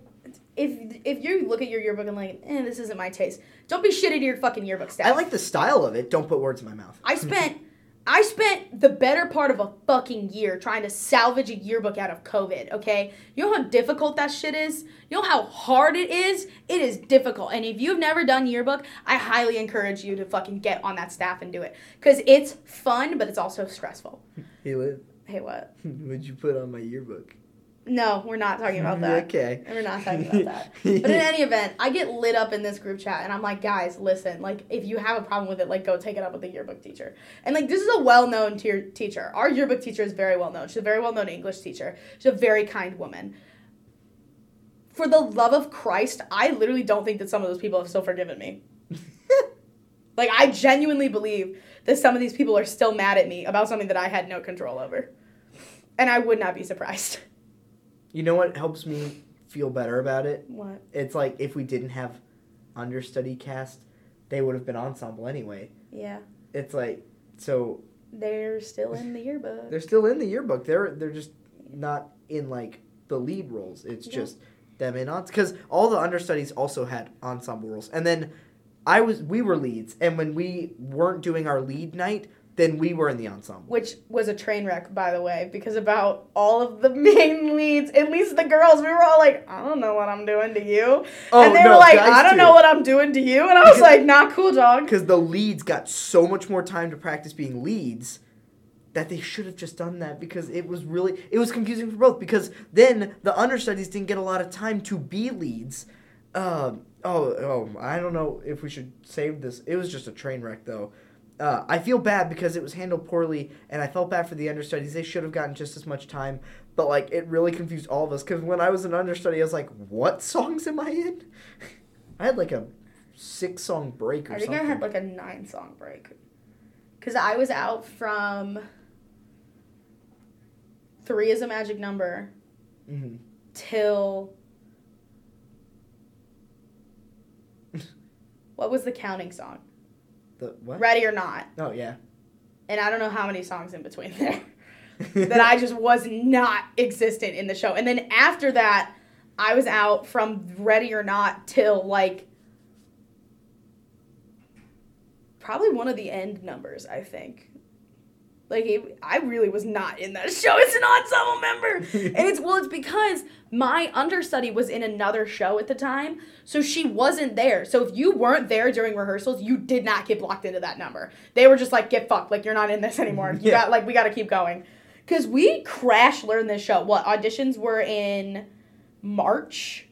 [SPEAKER 2] if if you look at your yearbook and like, eh, this isn't my taste, don't be shitty to your fucking yearbook staff.
[SPEAKER 1] I like the style of it. Don't put words in my mouth.
[SPEAKER 2] I spent I spent the better part of a fucking year trying to salvage a yearbook out of COVID, okay? You know how difficult that shit is? You know how hard it is? It is difficult. And if you've never done yearbook, I highly encourage you to fucking get on that staff and do it. Cause it's fun, but it's also stressful.
[SPEAKER 1] Hey, Liv,
[SPEAKER 2] Hey what?
[SPEAKER 1] what'd you put on my yearbook?
[SPEAKER 2] No, we're not talking about that.
[SPEAKER 1] Okay.
[SPEAKER 2] We're not talking about that. But in any event, I get lit up in this group chat and I'm like, guys, listen, like if you have a problem with it, like go take it up with the yearbook teacher. And like this is a well known tier- teacher. Our yearbook teacher is very well known. She's a very well known English teacher. She's a very kind woman. For the love of Christ, I literally don't think that some of those people have still forgiven me. Like I genuinely believe that some of these people are still mad at me about something that I had no control over. And I would not be surprised.
[SPEAKER 1] You know what helps me feel better about it?
[SPEAKER 2] What?
[SPEAKER 1] It's like if we didn't have understudy cast, they would have been ensemble anyway.
[SPEAKER 2] Yeah.
[SPEAKER 1] It's like so
[SPEAKER 2] They're still in the yearbook.
[SPEAKER 1] they're still in the yearbook. They're they're just not in like the lead roles. It's
[SPEAKER 2] Yeah.
[SPEAKER 1] just them in on because all the understudies also had ensemble roles, and then I was we were leads, and when we weren't doing our lead night, then we were in the ensemble.
[SPEAKER 2] which was a train wreck, by the way, because about all of the main leads, at least the girls, we were all like, I don't know what I'm doing to you.
[SPEAKER 1] Oh,
[SPEAKER 2] and they
[SPEAKER 1] no,
[SPEAKER 2] were like, I don't
[SPEAKER 1] too.
[SPEAKER 2] know what I'm doing to you. And I was like, not cool, dog.
[SPEAKER 1] Because the leads got so much more time to practice being leads that they should have just done that because it was really it was confusing for both because then the understudies didn't get a lot of time to be leads. Um, oh, oh, I don't know if we should save this. It was just a train wreck though. Uh, I feel bad because it was handled poorly, and I felt bad for the understudies. They should have gotten just as much time, but like it really confused all of us. Because when I was an understudy, I was like, "What songs am I in?" I had like a six song break or
[SPEAKER 2] I think
[SPEAKER 1] something.
[SPEAKER 2] I had like a nine song break. Because I was out from three is a magic number
[SPEAKER 1] Mhm.
[SPEAKER 2] till. what was the counting song?
[SPEAKER 1] The what?
[SPEAKER 2] Ready or Not.
[SPEAKER 1] Oh yeah.
[SPEAKER 2] And I don't know how many songs in between there. that I just was not existent in the show. And then after that, I was out from Ready or Not till like probably one of the end numbers, I think. Like it, I really was not in that show as an ensemble member, and it's well, it's because my understudy was in another show at the time, so she wasn't there. So if you weren't there during rehearsals, you did not get blocked into that number. They were just like, "Get fucked! Like you're not in this anymore. You
[SPEAKER 1] Yeah.
[SPEAKER 2] got like we got to keep going." Because we crash learned this show. What auditions were in March,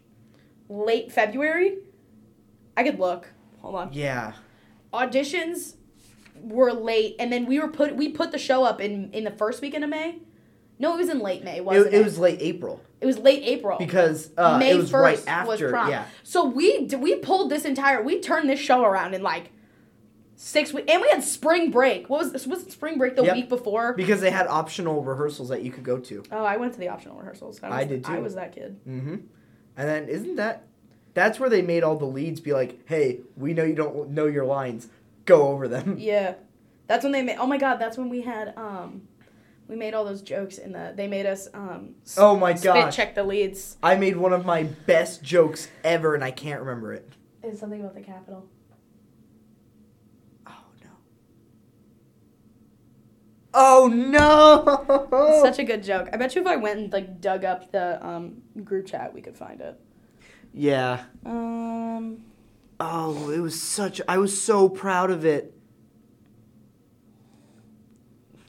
[SPEAKER 2] late February. I could look. Hold on
[SPEAKER 1] Yeah.
[SPEAKER 2] auditions were late and then we were put we put the show up in in the first weekend of May. No, it was in late May, wasn't
[SPEAKER 1] It,
[SPEAKER 2] it?
[SPEAKER 1] it was late April
[SPEAKER 2] it was late April.
[SPEAKER 1] because uh,
[SPEAKER 2] May
[SPEAKER 1] was right
[SPEAKER 2] 1st was prom.
[SPEAKER 1] yeah.
[SPEAKER 2] So we we pulled this entire we turned this show around in like six weeks and we had spring break. What was this was spring break the
[SPEAKER 1] Yep.
[SPEAKER 2] week before?
[SPEAKER 1] Because they had optional rehearsals that you could go to.
[SPEAKER 2] Oh, I went to the optional rehearsals. I, was,
[SPEAKER 1] I did
[SPEAKER 2] I was that kid.
[SPEAKER 1] Mm-hmm. And then isn't that that's where they made all the leads be like, hey, we know you don't know your lines. Go over them.
[SPEAKER 2] Yeah. That's when they made Oh my god, that's when we had um we made all those jokes in the they made us um s-
[SPEAKER 1] Oh my
[SPEAKER 2] spit
[SPEAKER 1] gosh.
[SPEAKER 2] check the leads.
[SPEAKER 1] I made one of my best jokes ever and I can't remember it. it.
[SPEAKER 2] Is something about the Capitol.
[SPEAKER 1] Oh no. Oh no!
[SPEAKER 2] Such a good joke. I bet you if I went and like dug up the um, group chat, we could find it.
[SPEAKER 1] yeah.
[SPEAKER 2] Um,
[SPEAKER 1] Oh, it was such. I was so proud of it.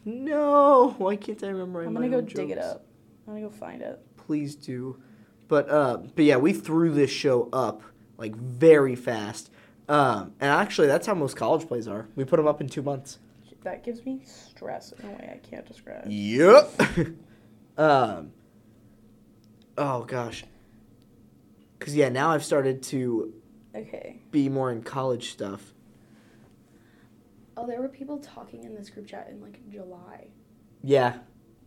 [SPEAKER 1] No, why can't I remember?
[SPEAKER 2] I'm gonna go dig it up. I'm gonna go find it.
[SPEAKER 1] Please do. But uh, but yeah, we threw this show up like very fast. Um, and actually, that's how most college plays are. We put them up in two months.
[SPEAKER 2] That gives me stress in a way I can't describe.
[SPEAKER 1] Yep. um. Oh gosh. Cause yeah, now I've started to
[SPEAKER 2] Okay.
[SPEAKER 1] be more in college stuff.
[SPEAKER 2] Oh, there were people talking in this group chat in like July.
[SPEAKER 1] Yeah.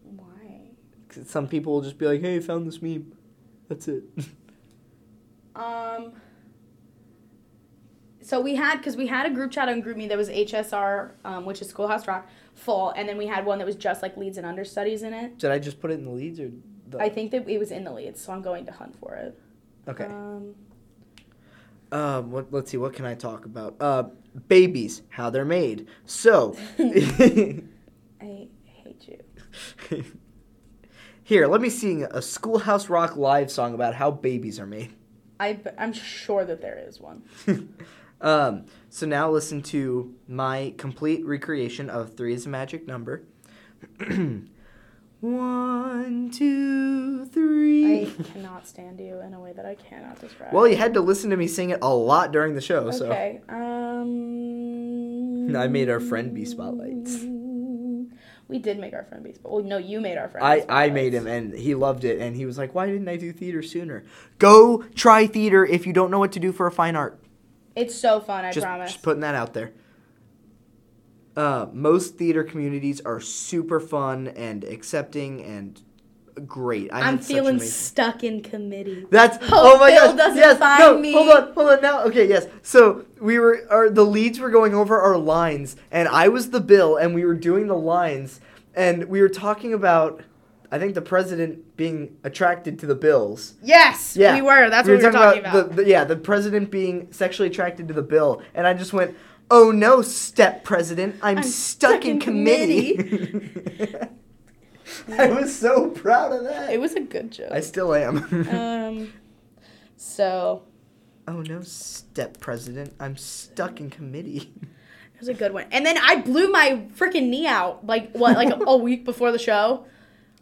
[SPEAKER 2] Why?
[SPEAKER 1] 'Cause Some people will just be like, "Hey, I found this meme." That's it.
[SPEAKER 2] Um. So we had because we had a group chat on GroupMe that was HSR, um, which is Schoolhouse Rock, full, and then we had one that was just like leads and understudies in it.
[SPEAKER 1] Did I just put it in the leads or? The...
[SPEAKER 2] I think that it was in the leads, so I'm going to hunt for it.
[SPEAKER 1] Okay.
[SPEAKER 2] Um,
[SPEAKER 1] Um. What? Let's see. What can I talk about? Uh, babies, how they're made. So.
[SPEAKER 2] I hate you.
[SPEAKER 1] Here, let me sing a Schoolhouse Rock live song about how babies are made.
[SPEAKER 2] I, I'm sure that there is one.
[SPEAKER 1] um, so now listen to my complete recreation of three is a magic number. One, two,
[SPEAKER 2] I cannot stand you in a way that I cannot describe.
[SPEAKER 1] Well, you had to listen to me sing it a lot during the show, so
[SPEAKER 2] okay. Um.
[SPEAKER 1] I made our friend be spotlights.
[SPEAKER 2] We did make our friend be. Well, no, you made our friend.
[SPEAKER 1] I, I made him and he loved it and he was like, Why didn't I do theater sooner? Go try theater if you don't know what to do for a fine art.
[SPEAKER 2] It's so fun. I
[SPEAKER 1] just,
[SPEAKER 2] promise.
[SPEAKER 1] just putting that out there. Uh, most theater communities are super fun and accepting and great. I
[SPEAKER 2] I'm feeling
[SPEAKER 1] amazing-
[SPEAKER 2] stuck in committee.
[SPEAKER 1] That's
[SPEAKER 2] Hope
[SPEAKER 1] oh my
[SPEAKER 2] Bill
[SPEAKER 1] gosh!
[SPEAKER 2] doesn't
[SPEAKER 1] yes,
[SPEAKER 2] find
[SPEAKER 1] no,
[SPEAKER 2] me.
[SPEAKER 1] hold on, hold on. Now, okay, yes. So we were, our the leads were going over our lines, and I was the Bill, and we were doing the lines, and we were talking about, I think the president being attracted to the Bills.
[SPEAKER 2] Yes,
[SPEAKER 1] Yeah,
[SPEAKER 2] we were. That's what we were talking about.
[SPEAKER 1] The, the, yeah, the president being sexually attracted to the bill, and I just went, "Oh no, step president, I'm, stuck, in, committee." I was so proud of that.
[SPEAKER 2] It was a good joke.
[SPEAKER 1] I still am.
[SPEAKER 2] um. So
[SPEAKER 1] oh no, step president, I'm stuck in committee.
[SPEAKER 2] it was a good one. And then I blew my freaking knee out. Like what? Like a, a week before the show.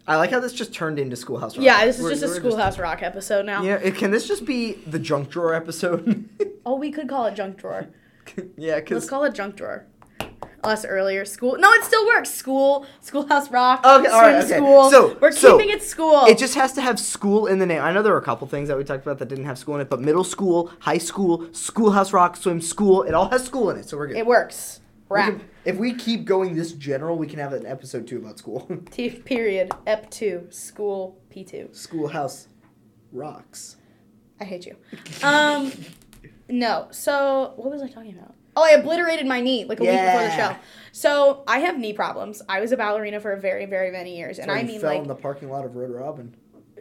[SPEAKER 1] I like how this just turned into Schoolhouse Rock.
[SPEAKER 2] Yeah, this is
[SPEAKER 1] We're-
[SPEAKER 2] just a Schoolhouse Rock episode now.
[SPEAKER 1] yeah, it- can this just be the junk drawer episode?
[SPEAKER 2] Oh, we could call it junk drawer.
[SPEAKER 1] yeah,
[SPEAKER 2] Let's
[SPEAKER 1] because
[SPEAKER 2] call it junk drawer. us earlier. School. No, it still works. School. Schoolhouse Rock.
[SPEAKER 1] Okay, all right,
[SPEAKER 2] swim
[SPEAKER 1] okay.
[SPEAKER 2] School.
[SPEAKER 1] So-
[SPEAKER 2] we're
[SPEAKER 1] so,
[SPEAKER 2] keeping it school.
[SPEAKER 1] It just has to have school in the name. I know there were a couple things that we talked about that didn't have school in it, but middle school, high school, schoolhouse rock, swim school, it all has school in it, so we're good.
[SPEAKER 2] it works. Wrap.
[SPEAKER 1] if we keep going this general, we can have an episode two about school.
[SPEAKER 2] T period. Ep two. School. P two.
[SPEAKER 1] Schoolhouse rocks.
[SPEAKER 2] I hate you. Um, no. So what was I talking about? Oh, I obliterated my knee like a week before the show. So I have knee problems. I was a ballerina for a very, very many years, and
[SPEAKER 1] So
[SPEAKER 2] I
[SPEAKER 1] you
[SPEAKER 2] mean
[SPEAKER 1] fell
[SPEAKER 2] like
[SPEAKER 1] in the parking lot of Red Robin.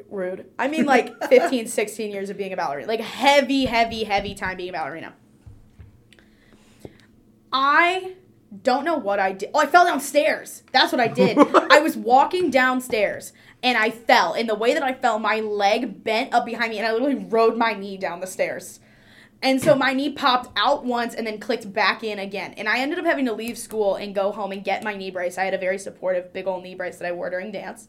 [SPEAKER 2] rude. I mean like 15, 16 years of being a ballerina. Like heavy, heavy, heavy time being a ballerina. I don't know what I did. Oh, I fell downstairs. That's what I did. I was walking downstairs and I fell. And the way that I fell, my leg bent up behind me and I literally rode my knee down the stairs. And so my knee popped out once and then clicked back in again. And I ended up having to leave school and go home and get my knee brace. I had a very supportive big old knee brace that I wore during dance.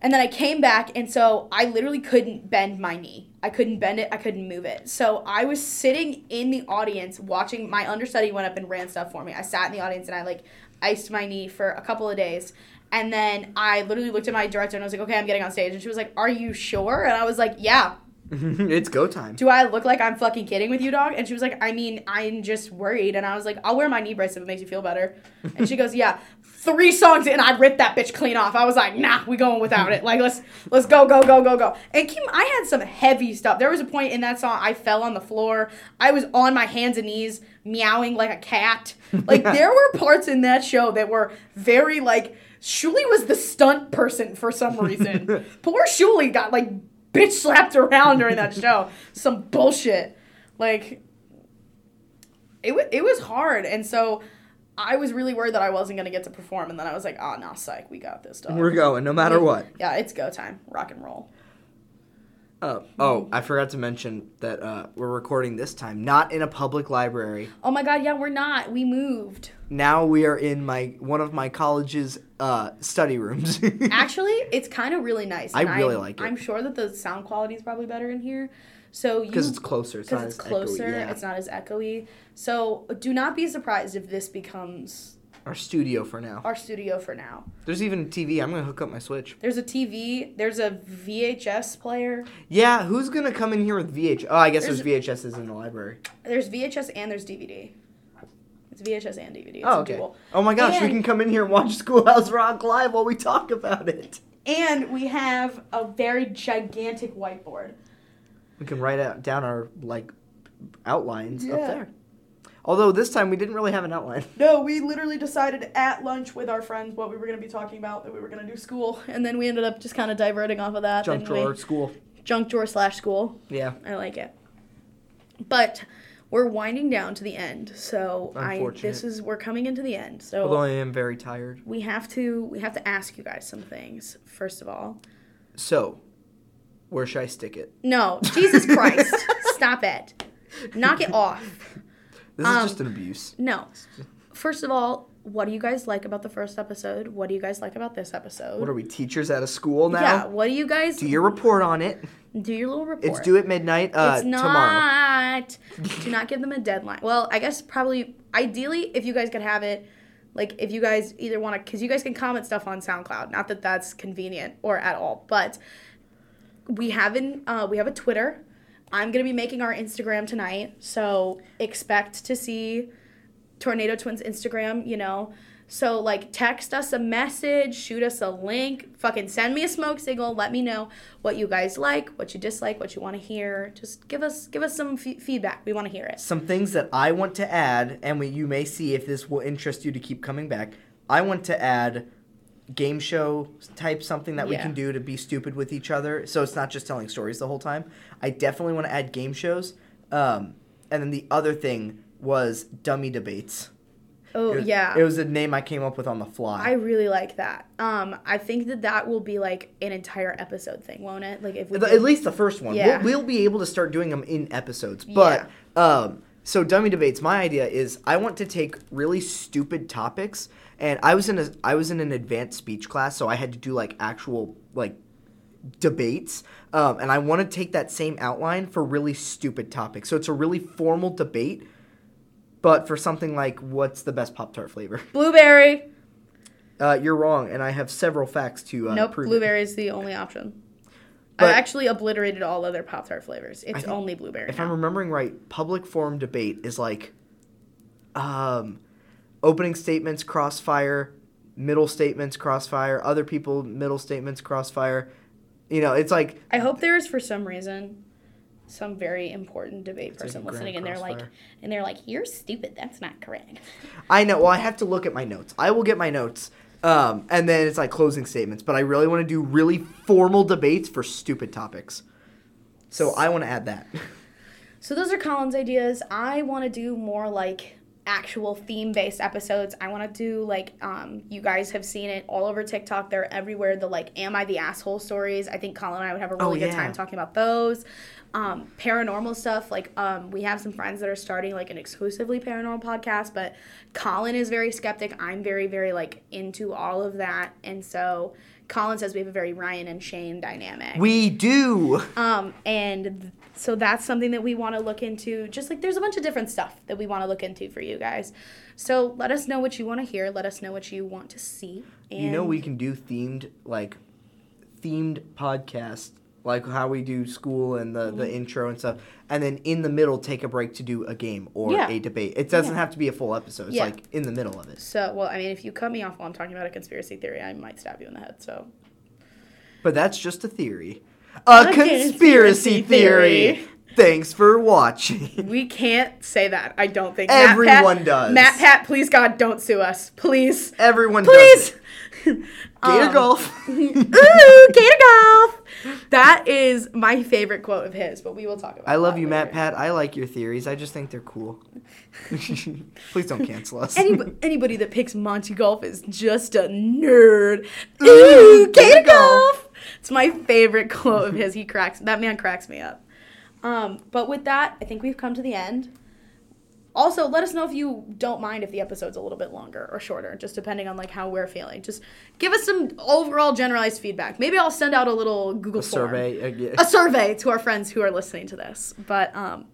[SPEAKER 2] And then I came back, and so I literally couldn't bend my knee. I couldn't bend it. I couldn't move it. So I was sitting in the audience watching. My understudy went up and ran stuff for me. I sat in the audience and I like iced my knee for a couple of days. And then I literally looked at my director and I was like, "Okay, I'm getting on stage." And she was like, "Are you sure?" And I was like, "Yeah."
[SPEAKER 1] it's go time.
[SPEAKER 2] Do I look like I'm fucking kidding with you, dog? And she was like, I mean, I'm just worried. And I was like, I'll wear my knee brace if it makes you feel better. And she goes, Yeah. Three songs and I ripped that bitch clean off. I was like, Nah, we going without it. Like, let's let's go, go, go, go, go. And Kim, I had some heavy stuff. There was a point in that song I fell on the floor. I was on my hands and knees, meowing like a cat. Like, there were parts in that show that were very like. Shuli was the stunt person for some reason. Poor Shuli got like bitch slapped around during that show. Some bullshit. Like it was it was hard, and so I was really worried that I wasn't gonna get to perform, and then I was like, oh no, psych, we got this dog.
[SPEAKER 1] We're going, no matter what.
[SPEAKER 2] Yeah, it's go time. Rock and roll.
[SPEAKER 1] Uh, oh, I forgot to mention that uh, we're recording this time not in a public library.
[SPEAKER 2] Oh my god, yeah, we're not. We moved.
[SPEAKER 1] Now we are in my one of my college's uh, study rooms.
[SPEAKER 2] Actually, it's kind of really nice.
[SPEAKER 1] I
[SPEAKER 2] and
[SPEAKER 1] really
[SPEAKER 2] I'm-
[SPEAKER 1] like it.
[SPEAKER 2] I'm sure that the sound quality is probably better in here. So you
[SPEAKER 1] because it's closer. It's
[SPEAKER 2] because
[SPEAKER 1] not
[SPEAKER 2] it's
[SPEAKER 1] as echoey,
[SPEAKER 2] closer,
[SPEAKER 1] yeah.
[SPEAKER 2] it's not as echoey. So do not be surprised if this becomes
[SPEAKER 1] Our studio for now.
[SPEAKER 2] our studio for now.
[SPEAKER 1] There's even a TV. I'm gonna hook up my Switch.
[SPEAKER 2] There's a TV. There's a VHS player.
[SPEAKER 1] Yeah, who's gonna come in here with VHS? Oh, I guess there's,
[SPEAKER 2] There's-
[SPEAKER 1] VHSs in the library.
[SPEAKER 2] There's VHS and there's DVD. It's VHS and DVD. It's
[SPEAKER 1] Oh, okay.
[SPEAKER 2] dual.
[SPEAKER 1] Oh my gosh, we can come in here and watch Schoolhouse Rock live while we talk about it.
[SPEAKER 2] And we have a very gigantic whiteboard.
[SPEAKER 1] We can write out down our like outlines up there. Although this time we didn't really have an outline.
[SPEAKER 2] No, we literally decided at lunch with our friends what we were going to be talking about, that we were going to do school. And then we ended up just kind of diverting off of that.
[SPEAKER 1] Junk
[SPEAKER 2] didn't we?
[SPEAKER 1] drawer, school.
[SPEAKER 2] Junk drawer slash school.
[SPEAKER 1] Yeah.
[SPEAKER 2] I like it. But we're winding down to the end. So I this is we're coming into the end. So
[SPEAKER 1] Although I am very tired.
[SPEAKER 2] we have to we have to ask you guys some things first of all.
[SPEAKER 1] So, where should I stick it?
[SPEAKER 2] No, Jesus Christ, stop it, knock it off.
[SPEAKER 1] This is
[SPEAKER 2] Um,
[SPEAKER 1] just an abuse.
[SPEAKER 2] No, first of all, what do you guys like about the first episode? What do you guys like about this episode?
[SPEAKER 1] What are we, teachers at a school now?
[SPEAKER 2] Yeah, what do you guys
[SPEAKER 1] Do your report on it.
[SPEAKER 2] Do your little report?
[SPEAKER 1] It's due at midnight uh,
[SPEAKER 2] it's
[SPEAKER 1] tomorrow.
[SPEAKER 2] not. do not give them a deadline. Well, I guess probably ideally if you guys could have it like if you guys either want to cuz you guys can comment stuff on SoundCloud. Not that that's convenient or at all, but we haven't uh, we have a Twitter. I'm going to be making our Instagram tonight, so expect to see Tornado Twins Instagram, you know. So like text us a message, shoot us a link, fucking send me a smoke signal, let me know what you guys like, what you dislike, what you want to hear. Just give us give us some f- feedback. We want to hear it.
[SPEAKER 1] Some things that I want to add, and we, you may see if this will interest you to keep coming back. I want to add game show type something that we
[SPEAKER 2] Yeah.
[SPEAKER 1] can do to be stupid with each other. So it's not just telling stories the whole time. I definitely want to add game shows. Um, and then the other thing was dummy debates.
[SPEAKER 2] Oh
[SPEAKER 1] It
[SPEAKER 2] yeah.
[SPEAKER 1] It was a name I came up with on the fly.
[SPEAKER 2] I really like that. Um, I think that that will be like an entire episode thing, won't it? Like if we did-
[SPEAKER 1] At least the first one.
[SPEAKER 2] Yeah.
[SPEAKER 1] We'll, we'll be able to start doing them in episodes. But um, so dummy debates. My idea is I want to take really stupid topics, and I was in a I was in an advanced speech class, so I had to do like actual like debates, um, and I want to take that same outline for really stupid topics. So it's a really formal debate. But for something like what's the best Pop Tart flavor?
[SPEAKER 2] Blueberry.
[SPEAKER 1] Uh, you're wrong, and I have several facts to uh,
[SPEAKER 2] nope,
[SPEAKER 1] prove
[SPEAKER 2] blueberry is the only option.
[SPEAKER 1] But-
[SPEAKER 2] I've actually obliterated all other Pop Tart flavors. It's only blueberry.
[SPEAKER 1] If
[SPEAKER 2] now.
[SPEAKER 1] I'm remembering right, public forum debate is like um, opening statements crossfire, middle statements crossfire, other people middle statements crossfire. You know, it's like
[SPEAKER 2] I hope there is for some reason some very important debate
[SPEAKER 1] like a
[SPEAKER 2] person
[SPEAKER 1] grand
[SPEAKER 2] listening and they're like and they're like, You're stupid, that's not correct.
[SPEAKER 1] I know. Well, I have to look at my notes. I will get my notes. Um, and then it's like closing statements, but I really want to do really formal debates for stupid topics. So I want to add that.
[SPEAKER 2] So those are Colin's ideas. I want to do more like actual theme based episodes. I want to do like um you guys have seen it all over TikTok. They're everywhere. The like am I the asshole stories. I think Colin and I would have a really
[SPEAKER 1] Oh,
[SPEAKER 2] good time talking about those. Um paranormal stuff like um we have some friends that are starting like an exclusively paranormal podcast, but Colin is very skeptic. I'm very very like into all of that. And so Colin says we have a very Ryan and Shane dynamic.
[SPEAKER 1] We do.
[SPEAKER 2] Um, and th- so that's something that we want to look into. Just like there's a bunch of different stuff that we want to look into for you guys. So let us know what you want to hear. Let us know what you want to see. And
[SPEAKER 1] You know we can do themed like themed podcasts like how we do school and the,
[SPEAKER 2] Mm-hmm.
[SPEAKER 1] the intro and stuff and then in the middle take a break to do a game or
[SPEAKER 2] Yeah.
[SPEAKER 1] a debate it doesn't
[SPEAKER 2] Yeah.
[SPEAKER 1] have to be a full episode it's
[SPEAKER 2] Yeah.
[SPEAKER 1] like in the middle of it
[SPEAKER 2] So well, I mean, if you cut me off while I'm talking about a conspiracy theory, I might stab you in the head. So
[SPEAKER 1] but that's just a theory a,
[SPEAKER 2] A
[SPEAKER 1] conspiracy,
[SPEAKER 2] conspiracy
[SPEAKER 1] theory.
[SPEAKER 2] theory.
[SPEAKER 1] Thanks for watching
[SPEAKER 2] we can't say that. I don't think
[SPEAKER 1] Everyone
[SPEAKER 2] Matt Pat,
[SPEAKER 1] does.
[SPEAKER 2] MatPat, please God, don't sue us, please,
[SPEAKER 1] everyone
[SPEAKER 2] please.
[SPEAKER 1] does gator
[SPEAKER 2] Um,
[SPEAKER 1] golf
[SPEAKER 2] Ooh, Gator golf. That is my favorite quote of his, but we will talk about.
[SPEAKER 1] I love you matt pat i like your theories i just think they're cool please don't cancel us
[SPEAKER 2] Anybody, anybody that picks Monty Golf is just a nerd. Ooh,
[SPEAKER 1] Ooh,
[SPEAKER 2] Gator
[SPEAKER 1] Gator Golf.
[SPEAKER 2] Golf. It's my favorite quote of his. He cracks. That man cracks me up. Um, but with that, I think we've come to the end. Also, let us know if you don't mind if the episode's a little bit longer or shorter, just depending on like how we're feeling. Just give us some overall generalized feedback. Maybe I'll send out a little Google
[SPEAKER 1] a
[SPEAKER 2] form
[SPEAKER 1] survey uh, yeah.
[SPEAKER 2] a survey to our friends who are listening to this. But um,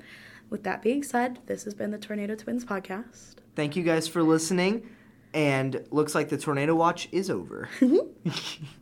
[SPEAKER 2] with that being said, this has been the Tornado Twins podcast.
[SPEAKER 1] thank you guys for listening and looks like the tornado watch is over